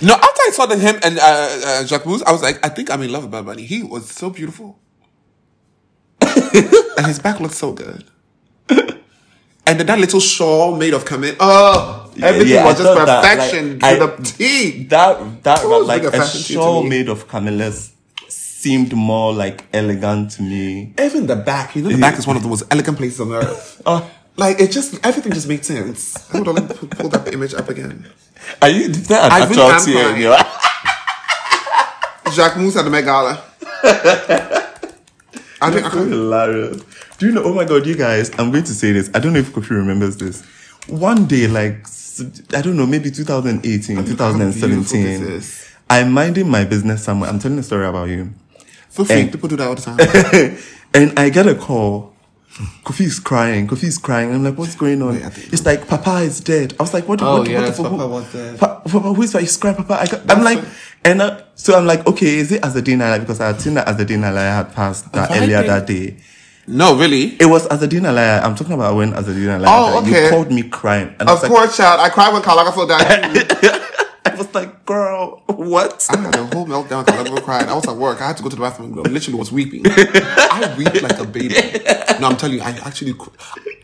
no, after I saw the him and uh, uh, Jacquemus, I was like, I think I'm in love with Bad Bunny. He was so beautiful, and his back looked so good. And then that little shawl made of camel. Oh, everything yeah, I was just thought that, perfection like, to I- the T. that that was like a a fashion shoot to shawl made of camellias seemed more like elegant to me. Even the back, you know, the back is one of the most elegant places on earth. Oh, Like it just everything just made sense. Hold on, let me pull that image up again. are you? Is that an I actual am tear in your Jacquemus at the Met Gala. I think I can't. Hilarious. Do you know? Oh my god, you guys! I'm going to say this. I don't know if Koffi remembers this. One day, like I don't know, maybe 2018, how beautiful this 2017. I'm minding my business somewhere. I'm telling a story about you. Feel free, And- people do that all the time. and I get a call. Koffi is crying. Koffi is crying. I'm like, what's going on? Wait, I think- It's like Papa is dead. I was like, what? Oh, what, yes, what, Papa was dead. Pa- Papa, who is that? He's crying, Papa. I got, I'm like, fine. and uh, so I'm like, okay, is it Azzedine? Because I had seen that Azzedine Alaïa had passed that Why earlier did- that day. no, really. It was Azzedine Alaïa. I'm talking about when Azzedine Alaïa. Oh, okay. You called me crying, and I Of was like, course, child. I cried when Karl Lagerfeld died. I was like, girl, what? I had a whole meltdown. Karl Lagerfeld cried. I was at work. I had to go to the bathroom. I literally was weeping. I weep like a baby. No, I'm telling you, I actually.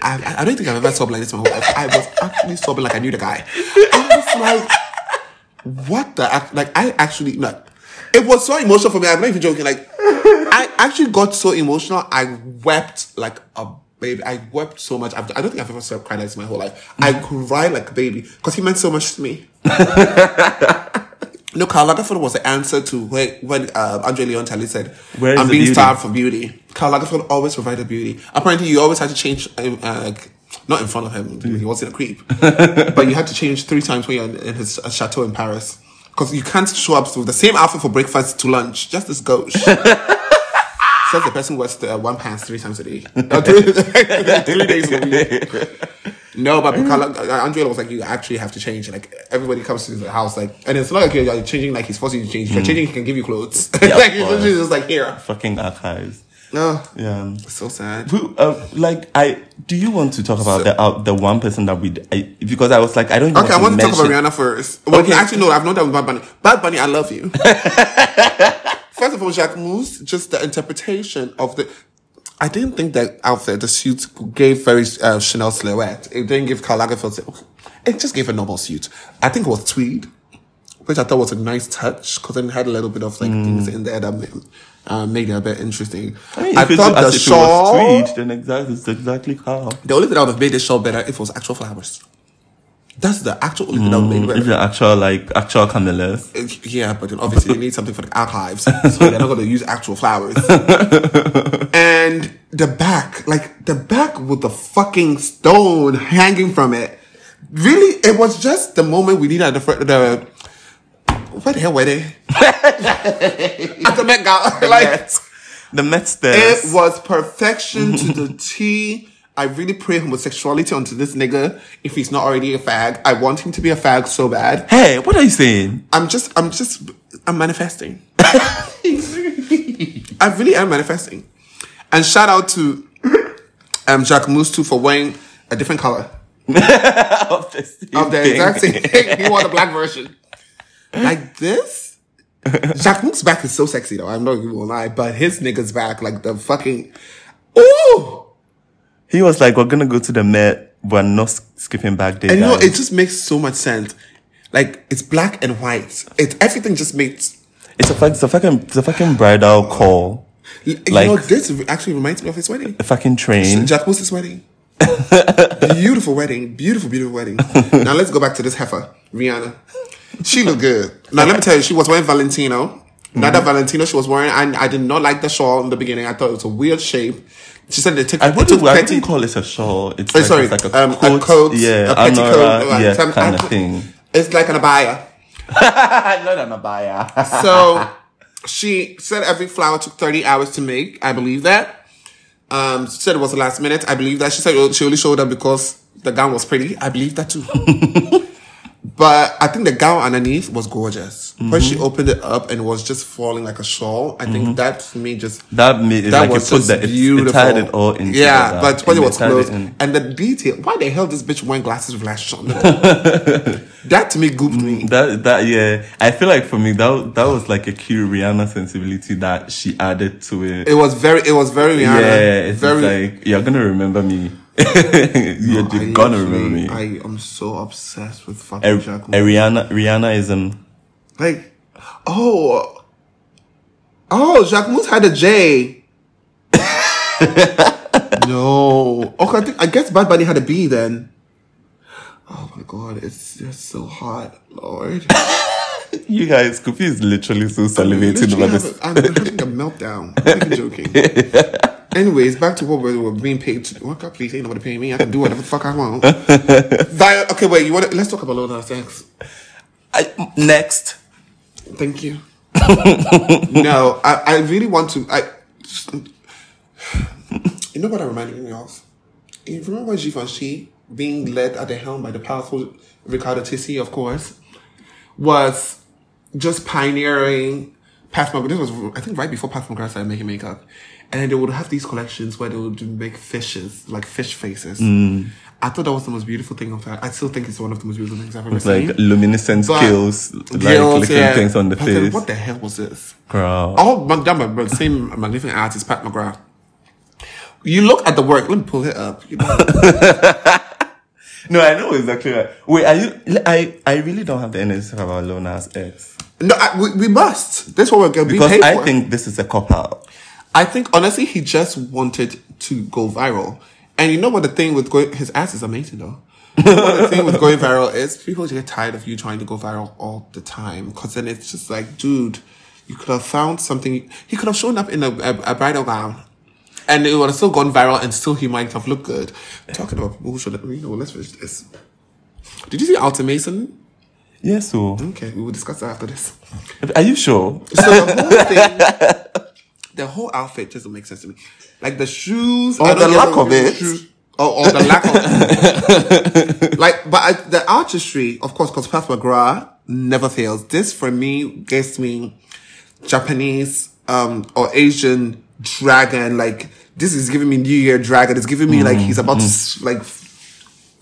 I, I- I don't think I've ever sobbed like this in my whole life. I was actually sobbing like I knew the guy. I was like, what the? Like, I actually. Like, it was so emotional for me. I'm not even joking. Like, I actually got so emotional. I wept like a baby. I wept so much. I don't think I've ever so cried like in my whole life. I cried like a baby because he meant so much to me. No, Karl Lagerfeld was the answer to when, when uh, Andre Leon Talley said, Where I'm being beauty?" starved for beauty. Karl Lagerfeld always provided beauty. Apparently, you always had to change, uh, uh, like, not in front of him, he wasn't a creep, but you had to change three times when you're in, in his chateau in Paris. Because you can't show up with the same outfit for breakfast to lunch, just this gauche. Says the person wears uh, one pants three times a day. Uh, three, three days a week. No, but Carla, uh, Andrea was like, you actually have to change. Like everybody comes to the house, like, and it's not like you're you're changing like he's forcing you to change. If you're changing, he can give you clothes. Yeah, like he's literally just like here. Fucking archives. No, Yeah. so sad. Who, uh, like I do you want to talk about So- the uh, the one person that we I, because I was like I don't even Okay, I want to talk about Rihanna first. Well, Okay. actually, no, I've known that with Bad Bunny. Bad Bunny, I love you. First of all, Jacquemus, just the interpretation of the. I didn't think that outfit, the suit, gave very uh, Chanel silhouette. It didn't give Karl Lagerfeld. It just gave a normal suit. I think it was tweed, which I thought was a nice touch because it had a little bit of like things in there that made, uh, made it a bit interesting. I, mean, I thought the shawl. it was tweed, then exactly it's exactly how. The only thing that would have made this shawl better if it was actual flowers. That's the actual only thing that would have made it If the actual like actual camellias. Uh, yeah, but then obviously they need something for the archives, so they're not going to use actual flowers. and the back, like the back with the fucking stone hanging from it. Really, it was just the moment we needed the the. Where the hell were they? At the Met Gala, like The Met stairs. it was perfection to the T. I really pray homosexuality onto this nigga if he's not already a fag. I want him to be a fag so bad. Hey, what are you saying? I'm just, I'm just, I'm manifesting. I really am manifesting. And shout out to um, Jacquemus too for wearing a different color of the, same of the exact same thing. He wore the black version. Like this? Jacquemus's back is so sexy though. I'm not even gonna lie, but his nigga's back, like the fucking, ooh! He was like, "We're gonna go to the Met. We're not skipping back there." And you know, it just makes so much sense. Like it's black and white. It everything just makes. It's a it's a fucking, it's a fucking bridal call. You Like- know, this actually reminds me of his wedding. A fucking train. Jacquemus's wedding. beautiful wedding. Beautiful, beautiful wedding. now let's go back to this heifer, Rihanna. She looked good. Now let me tell you, she was wearing Valentino. Now that Valentino she was wearing, and I did not like the shawl in the beginning. I thought it was a weird shape. She said they took, I wouldn't, I wouldn't call it a shawl. It's Oh, like, sorry, it's like a, um, coat, a coat, yeah, a petticoat, anora, yeah, some- kind of thing. It's like an abaya. Not an abaya. So she said every flower took 30 hours to make. I believe that. Um, she said it was the last minute. I believe that. She said she only showed up because the gown was pretty. I believe that too. but I think the gown underneath was gorgeous. When she mm-hmm. opened it up and it was just falling like a shawl, I think mm-hmm. that to me just that made it that like was put just that, beautiful. it tied it all in. Yeah, together, but when it was tied it closed and the detail, why the hell this bitch wearing glasses with lashes on? that to me gooped me. Mm, that that yeah, I feel like for me that that was like a cute Rihanna sensibility that she added to it. It was very, it was very Rihanna. yeah, it's very. like you're gonna remember me. you're, you're gonna remember me. I am so obsessed with A, fucking er, Jack. a Rihanna Rihannaism. Like, oh, oh, Jacquemus had a J. no. Okay, I, think, I guess Bad Bunny had a B then. Oh my god, it's just so hot, Lord. You guys, Koffi is literally so salivating Literally over this. a- I'm having a meltdown. I'm not even joking. Anyways, back to what we were being paid to. Oh God, please, ain't nobody paying me. I can do whatever the fuck I want. Okay, wait. You want? to Let's talk about Lil Nas X. I, next, Thank you. no, I, I really want to. I, you know what I reminded me of? You remember Givenchy being led at the helm by the powerful Riccardo Tisci, of course, was just pioneering Pat McGrath. This was, I think, right before Pat McGrath started making makeup. And then they would have these collections where they would make fishes, like fish faces. Mm. I thought that was the most beautiful thing of that. I still think it's one of the most beautiful things I've ever it's seen. like luminescent But- skills, like Gills, yeah. things on the But then face. What the hell was this? Girl. All done by the same magnificent artist, Pat McGrath. You look at the work. Let me pull it up. You know, No, I know exactly right. Wait, are you? I I really don't have the energy to talk about Lil Nas X no, I, we, we must. That's what we're going to be because I for. think this is a cop out. I think honestly, he just wanted to go viral. And you know what the thing with going, his ass is amazing though. You know the thing with going viral is people get tired of you trying to go viral all the time. Cause then it's just like, dude, you could have found something. He could have shown up in a, a, a bridal gown. And it would have still gone viral and still he might have looked good. Talking about people who should have, you know, let's finish this. Did you see Alton Mason? Yeah, so Okay, we will discuss that after this. are you sure? So the whole thing, the whole outfit doesn't make sense to me. Like the shoes, Or the lack of it. shoes- Oh, or the lack of like, but I, the artistry, of course, because Pat McGrath never fails. This for me gives me Japanese um or Asian dragon. Like this is giving me New Year dragon. It's giving me like mm-hmm. he's about to mm-hmm. like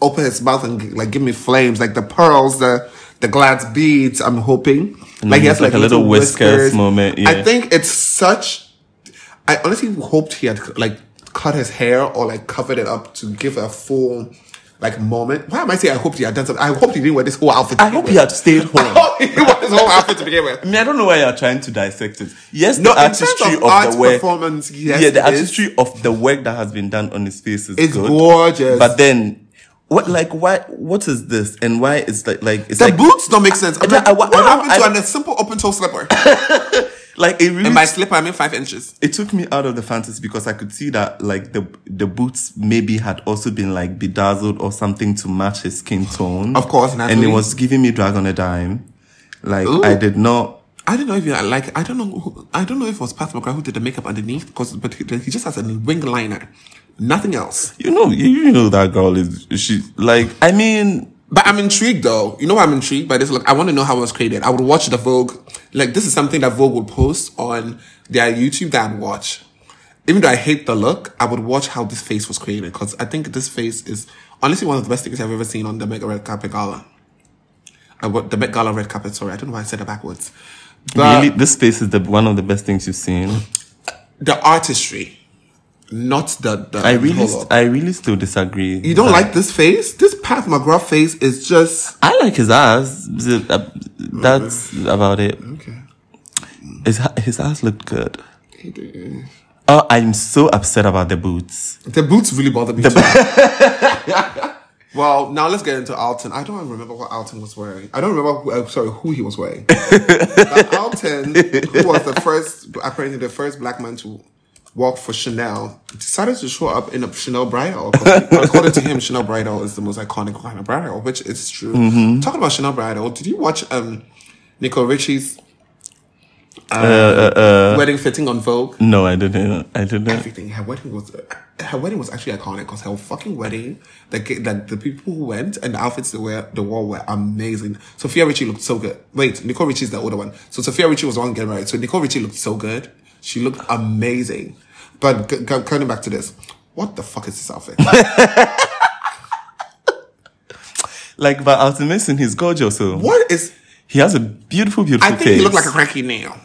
open his mouth and like give me flames, like the pearls, the the glass beads. I'm hoping, like he mm, has it's like a little whiskers moment, yeah. I think it's such. I honestly hoped he had like cut his hair or like covered it up to give a full like moment. Why am I saying I hoped he had done something? I hoped he didn't wear this whole outfit. to I hope with. he had stayed I home. hope he didn't this whole outfit to begin with. I mean, I don't know why you're trying to dissect it. Yes, No, the artistry of of, art the work, performance, yes, yeah, the artistry of the work that has been done on his face is It's good. gorgeous. But then, what, like, why? What is this? And why is like, like, it's The like, boots don't make sense. I'm I- like, I- I- what I happened to I- a simple open toe slipper? like, it really and by slipper, I mean five inches. it took me out of the fantasy because I could see that like the the boots maybe had also been like bedazzled or something to match his skin tone. Of course, and it was giving me drag on a dime. Like Ooh. I did not. I don't know if you like. I don't know. Who, I don't know if it was Pat McGrath who did the makeup underneath because, but he, he just has a wing liner, nothing else. You know, you, you know that girl is she like. I mean, But I'm intrigued though. You know why I'm intrigued by this? Look, I want to know how it was created. I would watch the Vogue. Like this is something that Vogue would post on their YouTube that I'd watch. Even though I hate the look, I would watch how this face was created because I think this face is honestly one of the best things I've ever seen on the Mega Red Carpet Gala. Uh, what the Met Gala red carpet? Sorry, I don't know why I said it backwards. But really, this face is the one of the best things you've seen. the artistry, not that, the I really. I really still disagree. you don't like this face? This Pat McGrath face is just I like his ass. Uh, That's about it. okay. His his ass looked good. Oh, I'm so upset about the boots. The boots really bother me too. well, now let's get into Alton. I don't remember what Alton was wearing. I don't remember who, uh, sorry, who he was wearing. but Alton, who was the first, apparently the first black man to work for Chanel, decided to show up in a Chanel bridal. According to him, Chanel bridal is the most iconic kind of bridal, which is true. Talking about Chanel bridal, did you watch um Nicole Richie's Uh, wedding fitting on Vogue? No, I didn't. I didn't. everything. Her wedding was her wedding was actually iconic because her fucking wedding, the like the people who went and the outfits they wear the wore were amazing. Sofia Richie looked so good. Wait, Nicole Richie's the older one. So Sofia Richie was the one getting married. So Nicole Richie looked so good. She looked amazing. But g- g- coming back to this, what the fuck is this outfit? Like, but Alton Mason, he's gorgeous. So what is? he has a beautiful, beautiful I think face. he looked like a cranky nail.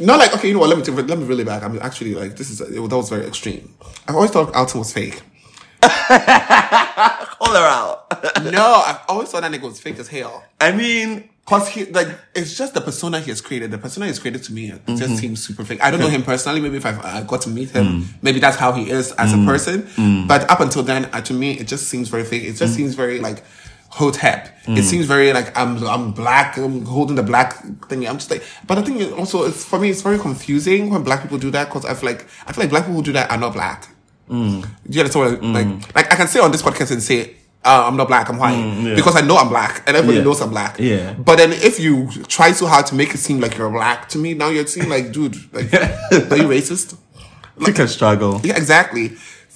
Not like okay, you know what? Let me let me really back. I'm actually like this is it, that was very extreme. I've always thought Alton was fake. Call her out. no, I've always thought that nigga was fake as hell. I mean, Cause he like it's just the persona he has created. The persona he's created to me it just mm-hmm. seems super fake. I don't know him personally. Maybe if I've uh, got to meet him, mm. maybe that's how he is as a mm. person. Mm. But up until then, uh, to me, it just seems very fake. It just seems very like hotep. It seems very like I'm I'm black. I'm holding the black thing. I'm just like. But thing is also, it's for me, it's very confusing when black people do that. Cause I feel like I feel like black people who do that are not black. Do you understand? What, I- Like, like I can say on this podcast and say. Uh, I'm not black. I'm white yeah. because I know I'm black, and everybody Yeah. knows I'm black. Yeah. But then if you try so hard to make it seem like you're black, to me now you're seem like, dude, like, are you racist? Pick a struggle. Yeah, exactly.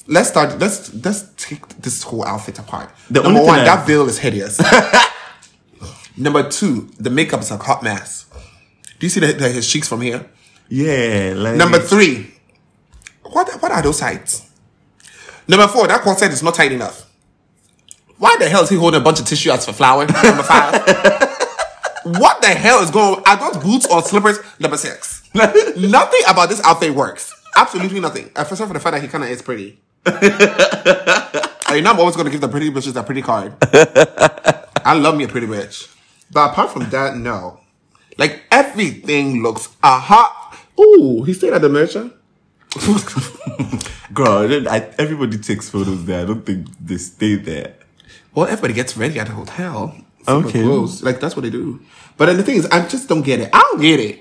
Let's start. Let's let's take this whole outfit apart. The Number only one, I- that veil is hideous. Number two, the makeup is a hot mess. Do you see the, the, his cheeks from here? Yeah. Like, Number three, what what are those heights? Number four, that corset is not tight enough. Why the hell is he holding a bunch of tissue as for flower? Number five. what the hell is going on? Are those boots or slippers? Number six. nothing about this outfit works. Absolutely nothing. Uh, Except for the fact that he kind of is pretty. I know I'm always going to give the pretty bitches that pretty card. I love me a pretty bitch. But apart from that, no. Like everything looks a hot. Ooh, he stayed at the merchant. Girl, I I, everybody takes photos there. I don't think they stay there. Well, everybody gets ready at the hotel. Okay. Like that's what they do. But then the thing is, I just don't get it. I don't get it.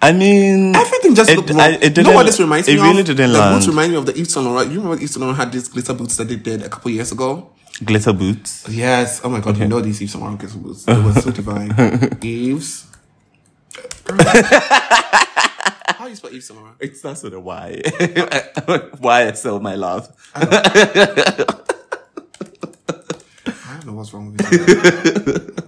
I mean, Everything just it, looked wrong. I, it you know what this reminds it me really of? didn't the land. boots remind me of the Yves Saint Laurent. You remember Yves Saint Laurent had these glitter boots that they did a couple years ago? Glitter boots. Yes. Oh my god, you know these Yves Saint Laurent glitter boots. They were so divine. Yves. How do you spell Yves Saint Laurent? It starts with a Y. Why I sell my love. I what's wrong with you.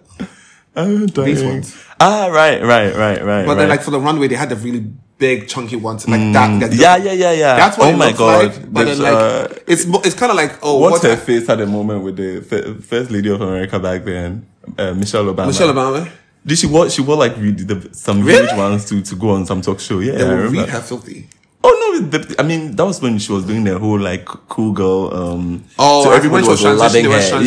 Oh, These ones. Ah, right, right, right, right. But right. then, like for the runway, they had the really big, chunky ones, like that. that- Mm. yeah, yeah, yeah, yeah. That's what oh it my looks god. like. But There's, then, like, uh, it's it's kind of like oh, what's what's her face had a moment with the first lady of America back then, uh, Michelle Obama. Michelle Obama? Did she wore? She wore like really the, some Really? ones to to go on some talk show. Yeah, They I will remember. read her filthy. Oh no! The, I mean, that was when she was doing the whole like cool girl. Um, Oh, so everybody was was loving her. transitioning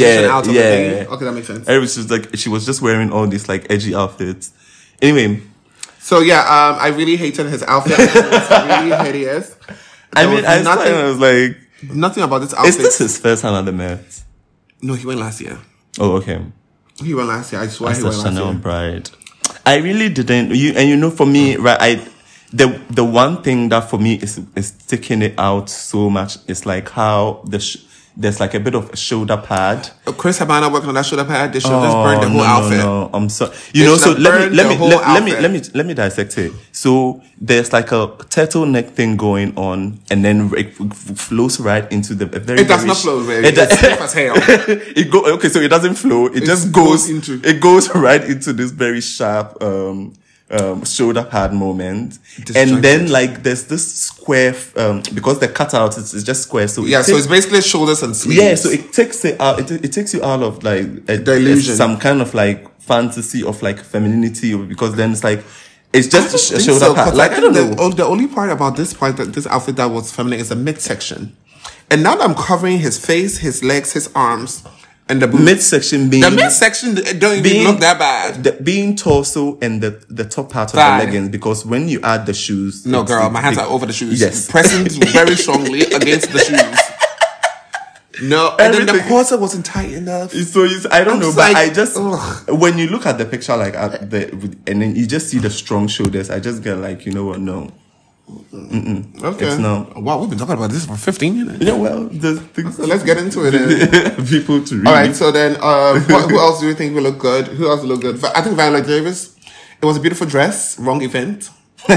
Yeah, yeah. Okay, that makes sense. Everybody was just like she was just wearing all these like edgy outfits. Anyway, So yeah, um, I really hated his outfit. It was really hideous. I mean, was I, nothing, I was like, nothing about this outfit. is this his first time at the Met? no, he went last year. Oh, okay. He went last year. I swear he went last Chanel year. bride. I really didn't. You and you know, for me, right? I the the one thing that for me is is sticking it out so much is like how the sh- there's like a bit of a shoulder pad. Chris Habana working on that shoulder pad. They should have just burned the whole no, outfit. No, no, I'm sorry. You They know, so let me let me let, let me let me let me dissect it. So there's like a turtleneck thing going on, and then it flows right into the very. It does very not flow, baby. It does- It's as hell. it go okay, so it doesn't flow. It, just goes goes into- It goes right into this very sharp um um shoulder pad moment, and then like there's this square um because the cutout is, is just square. So Yeah, so it's basically shoulders and sleeves. yeah, so it takes it out. It, it takes you out of like a, The some kind of like fantasy of like femininity, because then it's like it's just a don't sh- think shoulder so, pad. Like I don't the, know. oh, the only part about this part that this outfit that was feminine is the midsection, and now that I'm covering his face, his legs, his arms, and the boobs. Midsection being the midsection don't even being look that bad. The, being torso and the the top part of Thigh. the leggings, because when you add the shoes, No, girl, my hands it- are over the shoes. Yes, pressing very strongly against the shoes. No, and then the quarter wasn't tight enough. So it's, I don't I'm know, but like, I just ugh. when you look at the picture like at the and then you just see the strong shoulders, I just get like you know what? No, Okay. It's not. Wow, we've been talking about this for 15 minutes. know well So let's get into it. Then. people to read. All right. So then, uh, what, who else do you think will look good? Who else will look good? I think Viola Davis. It was a beautiful dress. Wrong event.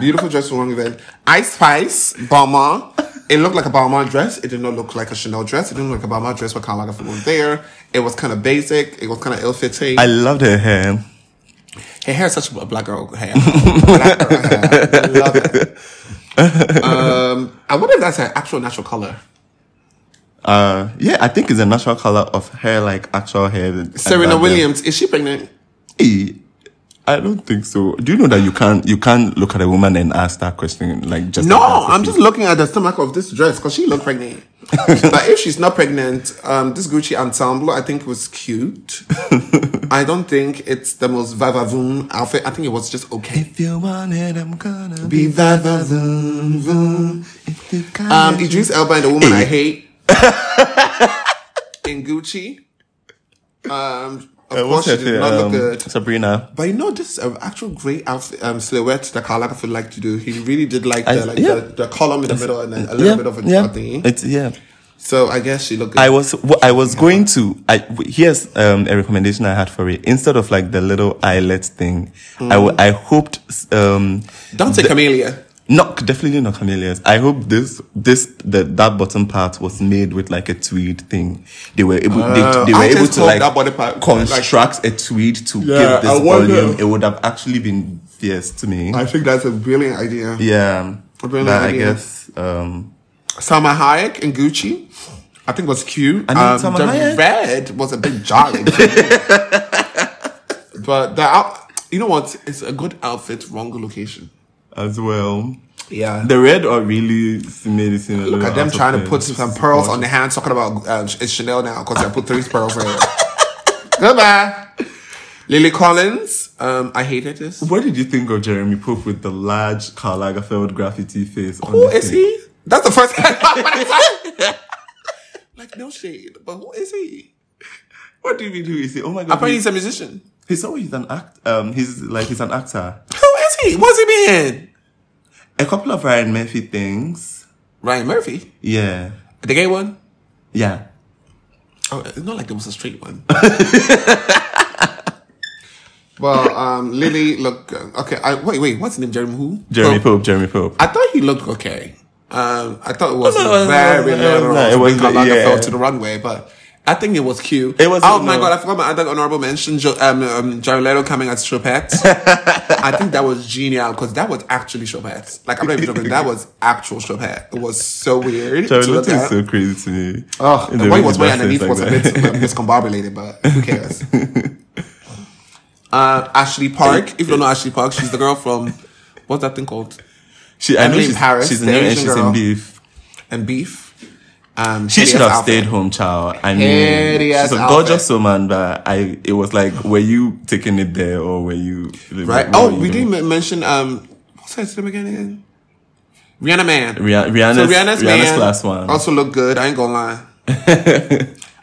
beautiful dress. Wrong event. Ice Spice. Balmain. It looked like a Balmain dress. It did not look like a Chanel dress. It didn't look like a Balmain dress with Karl Lagerfeld was there. It was kind of basic. It was kind of ill-fitting. I loved her hair. Her hair is such a black girl hair. black girl hair. I love it. Um, I wonder if that's her actual natural color. Uh, yeah, I think it's a natural color of hair, like actual hair. Serena Williams. Is she pregnant? I don't think so. Do you know that you can't you can't look at a woman and ask that question like just No. I'm just looking at the stomach of this dress because she looked pregnant. but if she's not pregnant, um, this Gucci ensemble I think was cute. I don't think it's the most vavavoom outfit. I think it was just okay. If you want it, I'm gonna Be vavavoom voom. If you can Um, Idris Elba and the woman I hate in Gucci. Um, of Uh, course, what's she did thing? not look Um, good. Sabrina. But you know, this is an actual great outfit, um, silhouette that Karl Lagerfeld liked to do. He really did like the, I- like yeah. the, the column in the middle and then a little Yeah, bit of a, yeah. a thingy. It's yeah. So I guess she looked good. I was wh- I was going to I w- here's um, a recommendation I had for it instead of like the little eyelet thing. I w- I hoped um Don't say the- Camellia. Not definitely not camellias. I hope this this the that bottom part was made with like a tweed thing. They were able Uh, they, they were able to like that body part- construct a tweed to Yeah, give this volume. It would have actually been fierce to me. I think that's a brilliant idea. yeah, A brilliant but I guess um Salma Hayek and Gucci. I think was cute. I mean, um, Salma the Hayek- red was a bit jolly. but the out, you know what? It's a good outfit, wrong location. As well. Yeah. The red are really made it seem a Look at them trying to put some pearls on the hands, talking about uh, it's Chanel now because I put three pearls in it. Goodbye. Lily Collins. Um, I hated this. What did you think of Jeremy Pope with the large Karl Lagerfeld graffiti face? on Who is thing? he? That's the first thing I thought when I saw it. Like no shade, but who is he? What do you mean? Who is he? Oh my god! Apparently he's, he's a musician. he's always an act. Um, he's like he's an actor. Who is? What's he been? A couple of Ryan Murphy things. Ryan Murphy, Yeah, the gay one. yeah. Oh, it's not like it was a straight one. well, um, Lily look okay. I, wait, wait. What's his name? Jeremy who? Jeremy Pope. Pope. Jeremy Pope. I thought he looked okay. Um, I thought it was no, no, very no, no, little. no, it was bring like- yeah. Lagerfeld to the runway, but I think it was cute. It was- Oh my god! I forgot my other honorable mention. Jo- um, um, Jared coming as Choupette. I think that was genial because that was actually Choupette. Like I'm not even joking. That was actual Choupette. It was so weird. Leto is so crazy to me. Oh, the the way way was wearing underneath things was a like bit discombobulated, but who cares? uh, Ashley Park. If you don't know Ashley Park, she's the girl from what's that thing called? She, I know she's, Paris, she's the in and she's girl. in beef. And Beef. Um, She should have outfit. stayed home, child. I mean, she's a outfit. gorgeous woman, but I, it was like, were you taking it there or were you Right? Oh, you we doing? didn't mention um, what's that name again? again? Rihanna Man. Rih- Rihanna's, so Rihanna's, Rihanna's man class one. also looked good. I ain't gonna lie.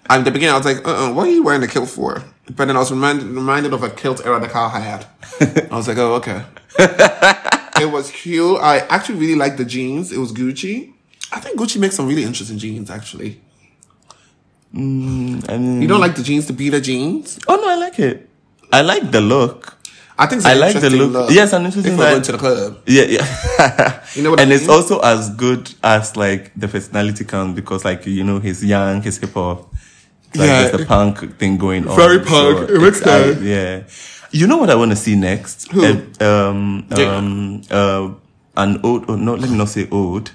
At the beginning, I was like, uh-uh, what are you wearing the kilt for? But then I was reminded, reminded of a kilt era that Kyle had. I was like, oh, okay. it was cute. I actually really liked the jeans. It was Gucci. I think Gucci makes some really interesting jeans, actually. I mean, You don't like the jeans, to be the beater jeans? oh no, I like it. I like the look. I think it's I like the interesting look. Yes, an interesting If we're going to the club. Yeah, yeah. You know what I and it's also as good as like the personality counts because like you know he's young, he's hip hop. Like Yeah. there's the punk thing going on. Very punk. It makes I- sense. yeah. You know what I want to see next? Who? Uh, um, Yeah. um, uh, an old, Oh, no, let me not say ode.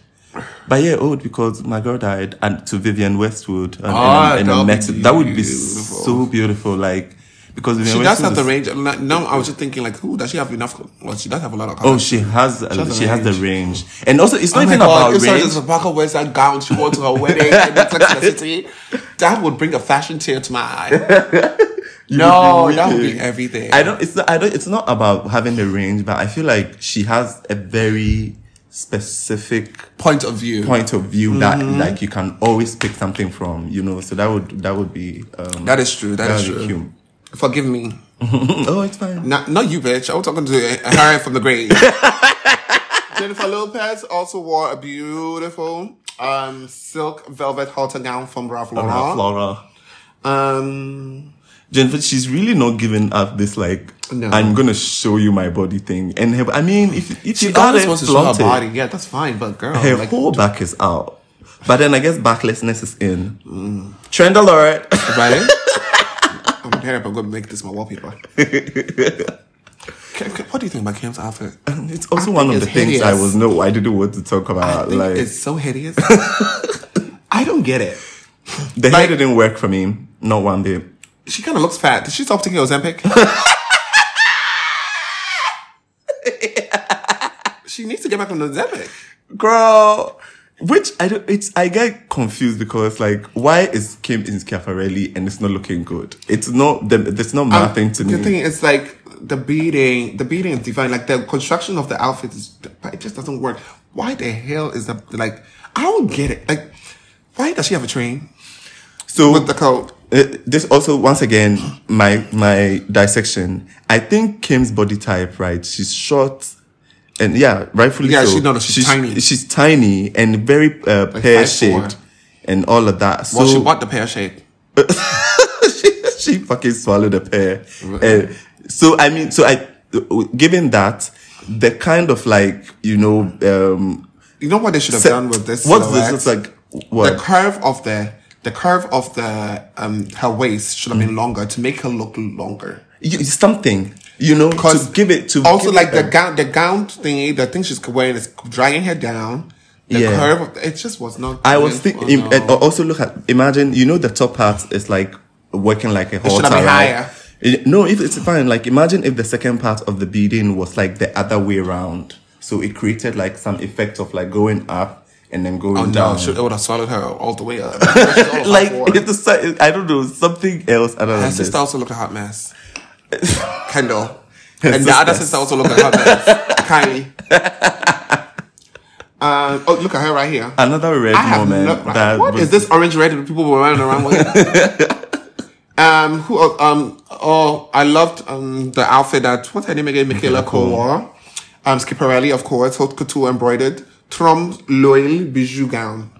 But yeah, old because my girl died, and to Vivienne Westwood. And, Ah, and, and that would be that would be so beautiful. Like because Vivienne She does have the range. No, I was just thinking, like, who does she have enough? Well, she does have a lot of Oh, she has. a- has she the has the range. and also it's not Oh even God, about if range. Jessica wears that gown she wore to her wedding in Sex City, that would bring a fashion tear to my eye. no, that would be everything. I don't. It's not. I don't. It's not about having the range, but I feel like she has a very specific point of view. point of view Mm-hmm. that like you can always pick something from. You know, so that would that would be. Um, That is true. That is true. Forgive me. oh, it's fine. Not, not you, bitch. I was talking to her from the grave. Jennifer Lopez also wore a beautiful um, silk velvet halter gown from Ralph. Lauren. Flora. Um, Jennifer, she's really not giving up this like No. I'm gonna show you my body thing. And her, I mean, if if she got always wants to show her body. Yeah, that's fine. But girl, Her like, whole back is out. But then I guess backlessness is in. Mm. Trend alert. right? I'm prepared. I'm to make this my wallpaper. Kim, Kim, what do you think about Kim's outfit? It's also I one of the it's things I was no, I didn't want to talk about. Like it's so hideous. I don't get it. the like- hair didn't work for me, not one bit. She kind of looks fat. Did she stop taking Ozempic? she needs to get back on the Ozempic. Girl, which I don't. It's I get confused because like, why is Kim in Schiaparelli and it's not looking good? It's not. The, it's not nothing to Um, the me. thing is like the beating, the beating is divine. Like the construction of the outfit is, it just doesn't work. Why the hell is the like? I don't get it. Like, why does she have a train so with the coat? Uh, this also once again my my dissection. I think Kim's body type, right? She's short, and yeah, rightfully Yeah, so. she- no, no, she's tiny. She's tiny and very uh, pear 5'4". shaped and all of that. So Well, she bought the pear shape. she, she fucking swallowed a pear. Uh, so I mean, so I, given that, the kind of like you know, um, You know what they should have se- done with this? What's silhouette? this? It's like what? The curve of the the curve of the um her waist should have Mm. been longer to make her look longer. You- something, you know, to give it to also like the gown the gown thingy the thing she's wearing is dragging her down. The Yeah. curve it just was not. I was thinking. no. Also, look at imagine you know the top part is like working like a should halter, have been right? higher. It- no, if it's fine. Like imagine if the second part of the beading was like the other way around, so it created like some effect of like going up and then going Oh down. no, it would have swallowed her all the way up. Like it. it's I don't know something else other Her than sister this. also looked a hot mess. Kendall. And the other sister also look at her. Kylie. Uh, oh, look at her right here. Another red moment. no, that what was- is this orange red that people were running around with? um, who? Um, oh, I loved um the outfit that what's her name again? Michaela Coel wore. Um, Schiaparelli, of course, haute couture embroidered trompe l'oeil bijou gown.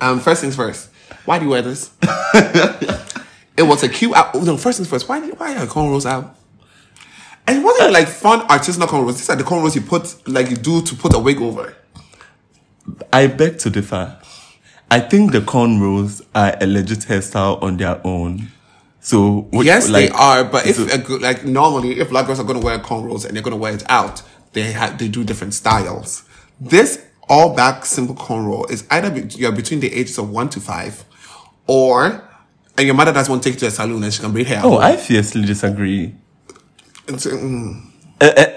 Um, first things first. Why do you wear this? It was a cute out. Oh, no, first things first. Why why are cornrows out? And it wasn't like fun artisanal cornrows. These are the cornrows you put like you do to put a wig over. I beg to differ. I think the cornrows are a legit hairstyle on their own. So which, Yes, like, they are. But if so- a, good- like normally, if black girls are going to wear cornrows and they're going to wear it out, they have they do different styles. This all back simple cornrow is either be, you're between the ages of one to five, or and your mother doesn't want to take you to a salon and she can braid hair. Oh, I fiercely disagree. It's, mm, eh, eh,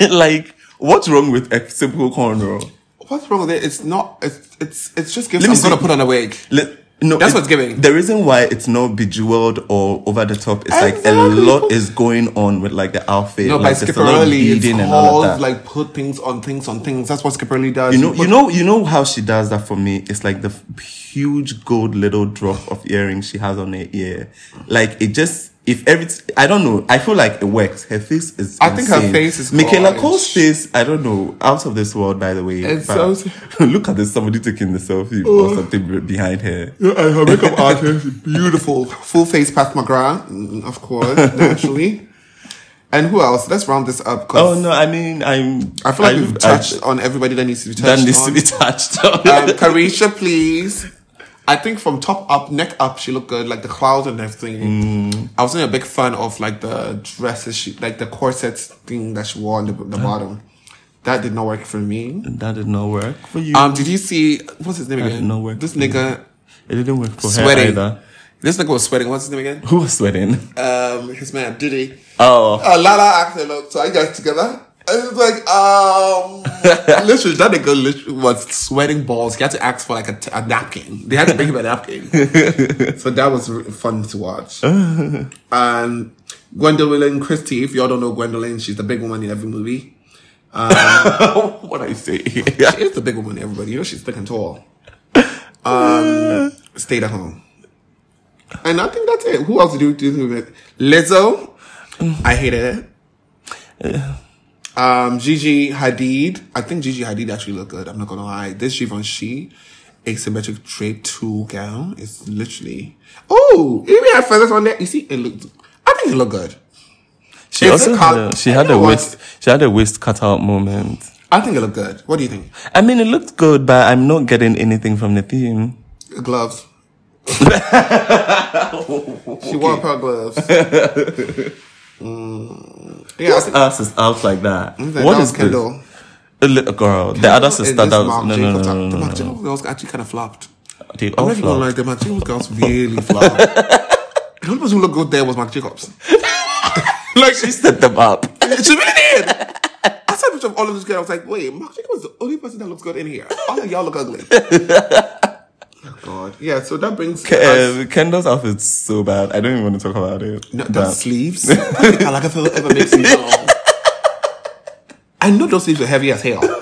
eh. like, what's wrong with a simple cornrow? what's wrong with it? It's not. It's it's it's just. Let me I'm gonna put on a wig. Le- no, That's what's giving. The reason why it's not bejeweled or over the top is like a lot is going on with like the outfit. No, like, by there's a lot of Schiaparelli, it's and all of that. like put things on things on things. That's what Schiaparelli does. you know, put- you know, you know how she does that for me. It's like the huge gold little drop of earring she has on her ear. Like it just if every I don't know, I feel like it works. Her face is. I think her face is Michaela gorgeous. Coel's face. I don't know, out of this world. By the way, It's so- look at this. Somebody taking the selfie or something behind her. Yeah, and her makeup artist, beautiful. Full face Pat McGrath, mm, of course, naturally. And who else? Let's round this up. 'cause Oh no, I mean I'm. I feel like we've I- touched on everybody that needs to be touched that needs on. to be touched on. um, Carisha, please. I think from top up, neck up, she looked good, like the clouds and everything. Mm. I wasn't a big fan of like the dresses, she like the corset thing that she wore on the, the bottom. That did not work for me. that did not work for you. Um, did you see what's his name That again? did not work This nigga it didn't work for her sweating. either. This nigga was sweating. What's his name again? Who was sweating? Um, his man Diddy. Oh, Uh, Lala acted look, so I got together. And it was like, um, literally, that nigga literally was sweating balls. He had to ask for like a, t- a napkin. They had to bring him a napkin. so that was fun to watch. and Gwendoline Christie, if y'all don't know Gwendoline, she's the big woman in every movie. what I say? She is the big woman in everybody. You know, she's thick and tall. Um, stayed at home. And I think that's it. Who else did you do with Lizzo? I hated it. Um, Gigi Hadid. I think Gigi Hadid actually looked good. I'm not gonna lie. This Givenchy asymmetric drape two gown is literally. Oh, even had feathers on there. You see, it looked. I think it looked good. She Is also it had a, she had a waist she had a waist cutout moment. I think it looked good. What do you think? I mean, it looked good, but I'm not getting anything from the theme. Gloves. she wore pair gloves. Mm. Yeah, think ass is out like that? that What was is Kendall. this? A little girl. The other sister that was no no no Jacobs- no The no. No. Jacobs girls actually kind of flopped. They I'm all not gonna lie, flopped. the Marc Jacobs girls really flopped. the only person who looked good there was Marc Jacobs. like She set them up. She really did. I saw a picture of all of these girls. I was like, wait, Marc Jacobs is the only person that looks good in here. All of y'all look ugly. God. Yeah. So that brings. us- Uh, Kendall's outfit's so bad. I don't even want to talk about it. No, the sleeves. I like if it ever makes me long. I know those sleeves are heavy as hell.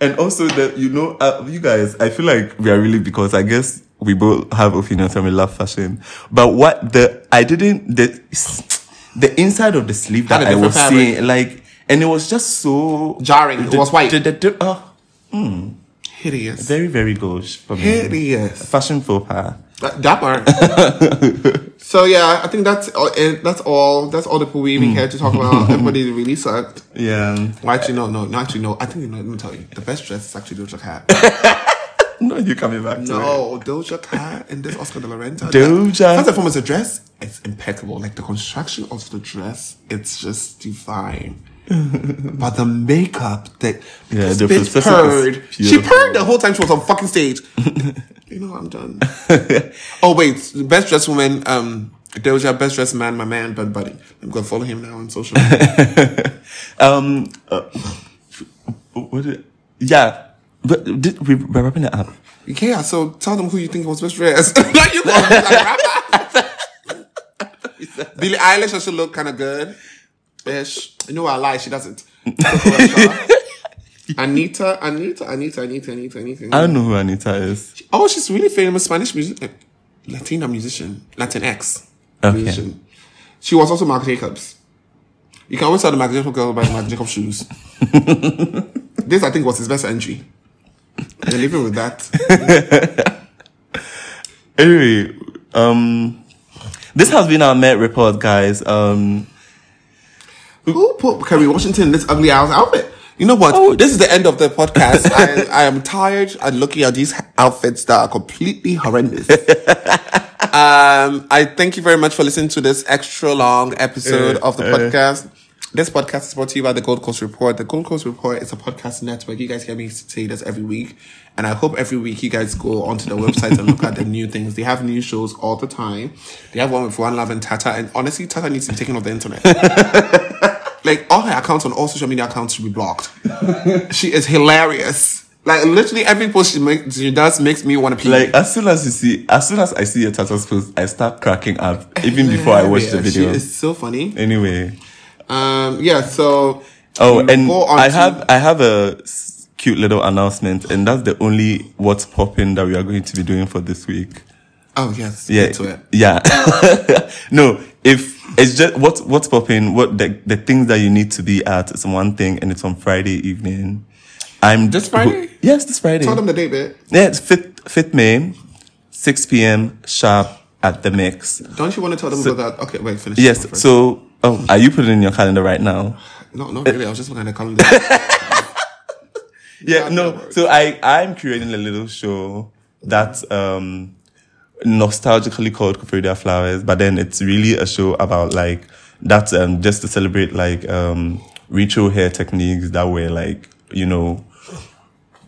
And also that you know, uh, you guys, I feel like we are really because I guess we both have opinions and we love fashion. But what the I didn't the the inside of the sleeve that I was fabric. seeing, like, and it was just so Jarring. It was white. The- the- the- oh, Hideous. very very gauche for me. Hideous. Fashion faux pas. That, that part. so yeah, I think that's all, eh, that's all. That's all the people we even care to talk about. Everybody really sucked. Yeah. Well, actually, no, no, no. Actually, no. I think let me tell you, the best dress is actually Doja Cat. No, you coming back to it. No, Doja Cat and this Oscar de la Renta. Doja. First and foremost, the dress it's impeccable. Like the construction of the dress, it's just divine. But the makeup that Yeah, this bitch purred. She purred the whole time she was on fucking stage. you know, I'm done. oh wait, best dressed woman. Um, Doja, best dressed man, my man, Bad Bunny. I'm gonna follow him now on social. media. Um, uh, what did, yeah, but did, we, we're wrapping it up. yeah, so tell them who you think was best dressed. like you like. Billie Eilish also look kind of good. Ish. You know I lie, she doesn't. Anitta, Anitta, Anitta, Anitta, Anitta, Anitta. I don't know who Anitta is. Oh, she's really famous Spanish music, Latina musician, Latin X Okay. musician. She was also Marc Jacobs. You can always tell the Marc Jacobs girl by the Marc Jacobs shoes. this, I think, was his best entry. It with that. Anyway, um, this has been our Met report, guys. Um, Who put Kerry Washington in this ugly ass outfit? You know what? Oh. this is the end of the podcast. I, I am tired of looking at these outfits that are completely horrendous. um, I thank you very much for listening to this extra long episode Uh, of the uh. podcast. This podcast is brought to you by the Gold Coast Report. The Gold Coast Report is a podcast network. You guys hear me say this every week. And I hope every week you guys go onto the website and look at the new things. They have new shows all the time. They have one with One Love and Tata. And honestly, Tata needs to be taken off the internet. like all her accounts on all social media accounts should be blocked. she is hilarious. Like literally every post she makes, she does makes me want to pee. like as soon as you see, as soon as I see a Tata's post, I start cracking up even before I watch the video. She is so funny. Anyway, Um, yeah. So oh, and I have I have a cute little announcement, and that's the only what's popping that we are going to be doing for this week. Oh yes. Yeah, yeah. no, if it's just what what's popping, what the the things that you need to be at is one thing, and it's on Friday evening. I'm This Friday? yes, this Friday. Tell them the date, bit. Yeah, it's fifth fifth May, six p.m. sharp at the mix. Don't you want to tell them So- about that? Okay, wait. Finish. Yes. this one first. So, oh, are you putting it in your calendar right now? no, not really. I was just looking at the calendar. Yeah, Yeah, no. So I I'm creating a little show that um nostalgically called Kufredia Flowers, but then it's really a show about like that's um just to celebrate like um retro hair techniques that were like you know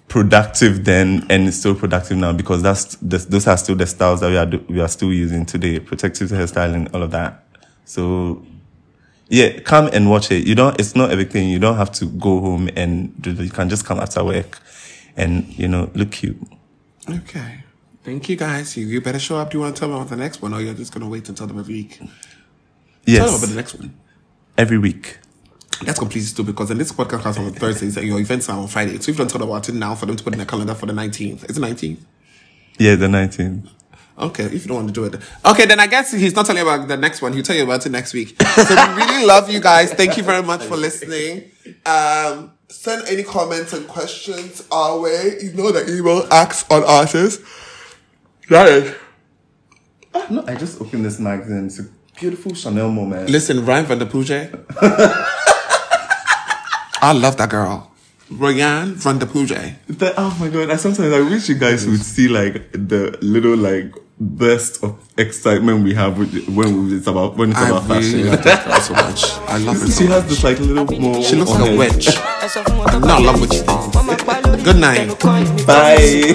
productive then and still productive now because that's the, those are still the styles that we are we are still using today protective hairstyling all of that so yeah, come and watch it. You don't. It's not everything. You don't have to go home and do. You can just come after work, and you know look cute. okay. Thank you, guys. You, you better show up. Do you want to tell them about the next one, or you're just gonna wait and tell them every week? Tell them Yes, about the next one. every week. That's completely stupid because then this podcast comes on Thursdays and your events are on Friday. So if you don't tell them about it now for them to put in their calendar for the 19th. Is it 19th? Yeah, the nineteenth. Okay, if you don't want to do it. Okay, then I guess he's not telling you about the next one. He'll tell you about it next week. So we really love you guys. Thank you very much for listening. Um, send any comments and questions our way. You know the email acts on artists. That is. Oh, No, I just opened this magazine. It's a beautiful Chanel moment. Listen, Ryan van der Pooje. I love that girl. Ryan van der Pooje. The, oh my god! I sometimes I wish you guys would see like the little like burst of excitement we have with, when it's about when it's I about really fashion. love that so much. I love her she so has much. this like little more. She looks like a witch. I'm not in love with you. Good night. Bye.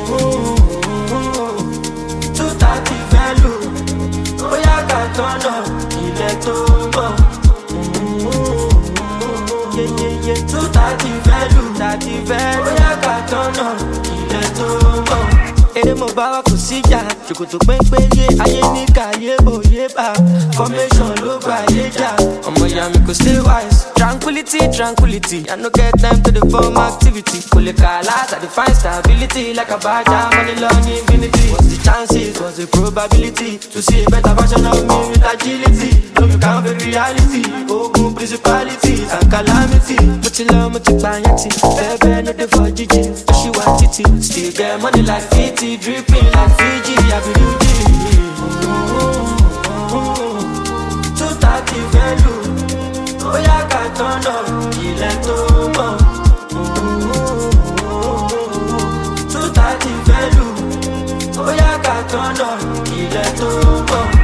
àwọn kò síjà ṣòkòtò péńpéye ayé ní kàyé bòye bá. Formation ló gbà yé jà. Ọmọ ìyá mi kò stay wise. tranquility tranquility. I no get time to dey form activity. Kò lè kà láti dey find stability. Like abaja money long infinity. What's the chances? What's the probability? To see a better version of me with agility. No you can fake reality. Ogun principalities and calamity. Mo ti lọ mo ti pààyàn tì bẹ́ẹ̀ bẹ́ẹ̀ no dey for jíjí ó ṣì wá títì. Still get money like fifty dripping like Fiji, I believe you. Two thirty value. Oh, yeah, got turned up. Ilẹ̀ tó mọ̀. Two thirty value. Oh, yeah, got turned up. Ilẹ̀ tó mọ̀.